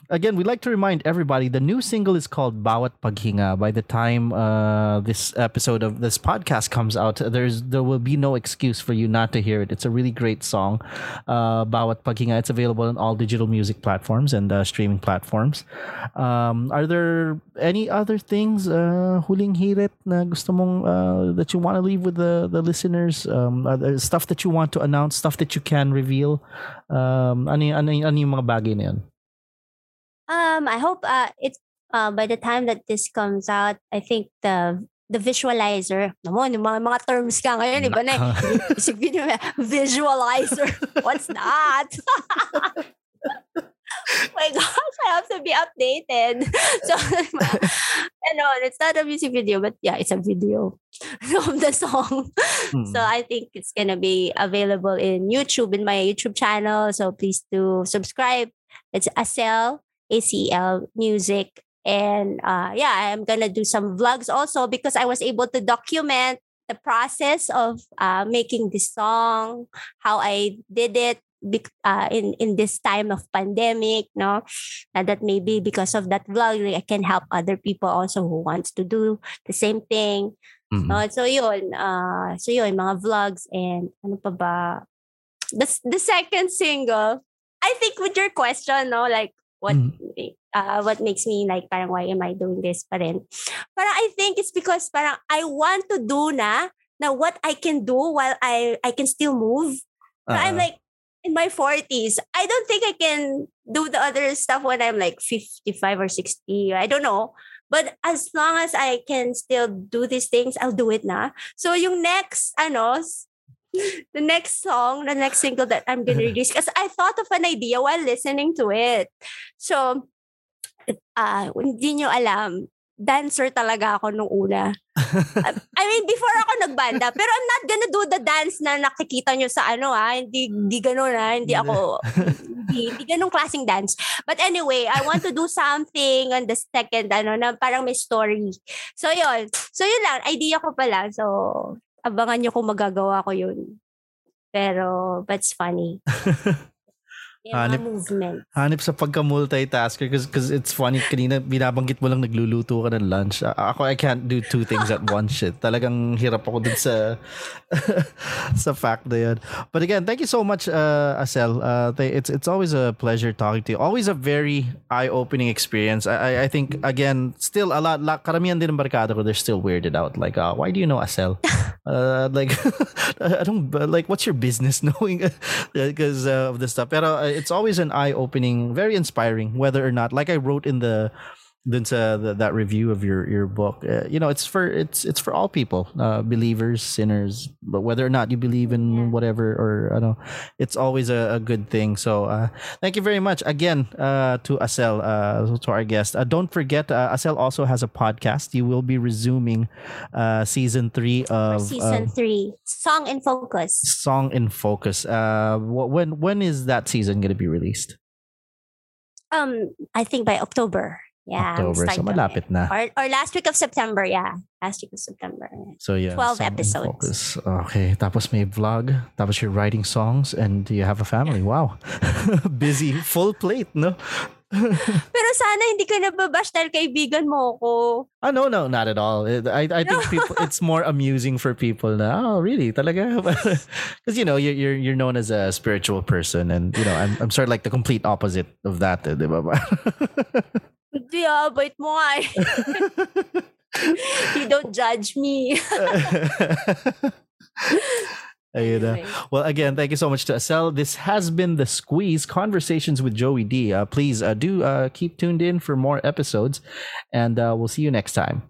Again, we'd like to remind everybody the new single is called Bawat Paghinga. By the time uh, this episode of this podcast comes out, there's there will be no excuse for you not to hear it. It's a really great song, uh, Bawat Paghinga. It's available on all digital music platforms and uh, streaming platforms. Um, are there any other things, uh, huling hirit na gusto mong uh, that you want to leave with the the listeners? Um, stuff that you want to announce, stuff that you can reveal? Um, ano, ano, ano yung mga bagay na yun? Um, I hope uh it's uh by the time that this comes out, I think the the visualizer, naman, yung mga, mga terms ka ngayon, iba na eh. Video, visualizer. What's that? my gosh, I have to be updated. So, ano, it's not a music video, but yeah, it's a video of the song. Hmm. So I think it's gonna be available in YouTube in my YouTube channel. So please do subscribe. It's Acel ACL Music, and uh, yeah, I'm gonna do some vlogs also because I was able to document the process of uh, making this song, how I did it. Uh, in in this time of pandemic, no, and that maybe because of that vlog, I can help other people also who wants to do the same thing. Mm. No, so yun, uh, so yun, mga vlogs and ano pa ba? The, the second single, I think with your question, no, like what Mhm. uh, what makes me like parang why am I doing this pa rin? Parang I think it's because parang I want to do na na what I can do while I I can still move. So I'm like in my 40s. I don't think I can do the other stuff when I'm like 55 or 60. I don't know. But as long as I can still do these things, I'll do it na. So yung next, ano, the next song, the next single that I'm gonna release, because I thought of an idea while listening to it. So, uh, hindi nyo alam, dancer talaga ako nung una. I mean, before ako nagbanda, pero I'm not gonna do the dance na nakikita nyo sa ano ah, hindi, hindi ganun ah, hindi ako, hindi, hindi ganun klaseng dance. But anyway, I want to do something on the second, ano, na parang may story. So yun, so yun lang, idea ko pa lang. So, abangan nyo kung magagawa ko yun. Pero, it's funny. Hanip- movement. Hanip sa pagka-multitasker because it's funny kanina binabanggit mo lang nagluluto ka ng lunch. A- Ako I can't do two things at once shit. Talagang hirap ako dun sa sa fact na yun. But again, thank you so much uh Asel. Uh it's it's always a pleasure talking to you. Always a very eye-opening experience. I I, I think again still a lot, lot karamihan din ng barkada ko they're still weirded out like uh, why do you know Asel? uh like I don't like what's your business knowing because uh, of this stuff. Pero uh, it's always an eye-opening, very inspiring, whether or not. Like I wrote in the then sa the, that review of your your book, uh, you know, it's for it's it's for all people, uh, believers, sinners, but whether or not you believe in Yeah. whatever or I don't know, it's always a, a good thing. So uh, thank you very much again uh, to Asel, uh, to our guest. Uh, don't forget, uh, Asel also has a podcast. You will be resuming uh, season three For of season of three, Song in Focus. Song in Focus. Uh, when when is that season going to be released? Um, I think by October. Yeah. October. So malapit na. Or, or last week of September, yeah. Last week of September. So yeah, 12 episodes. Focus. Okay, tapos may vlog, tapos you're writing songs, and you have a family. Wow, busy, full plate, no? Pero sana hindi ka nababash dahil kaibigan mo ko. Oh no, no, not at all. I I think people, it's more amusing for people na. Oh, really? Talaga? Because you know you're you're you're known as a spiritual person, and you know I'm I'm sort of like the complete opposite of that, eh, di ba? Hindi ah, bait mo nga eh. you don't judge me. Ayun na. Well, again, thank you so much to Asel. This has been the Squeeze Conversations with Joey D. Uh, please uh, do uh, keep tuned in for more episodes, and uh, we'll see you next time.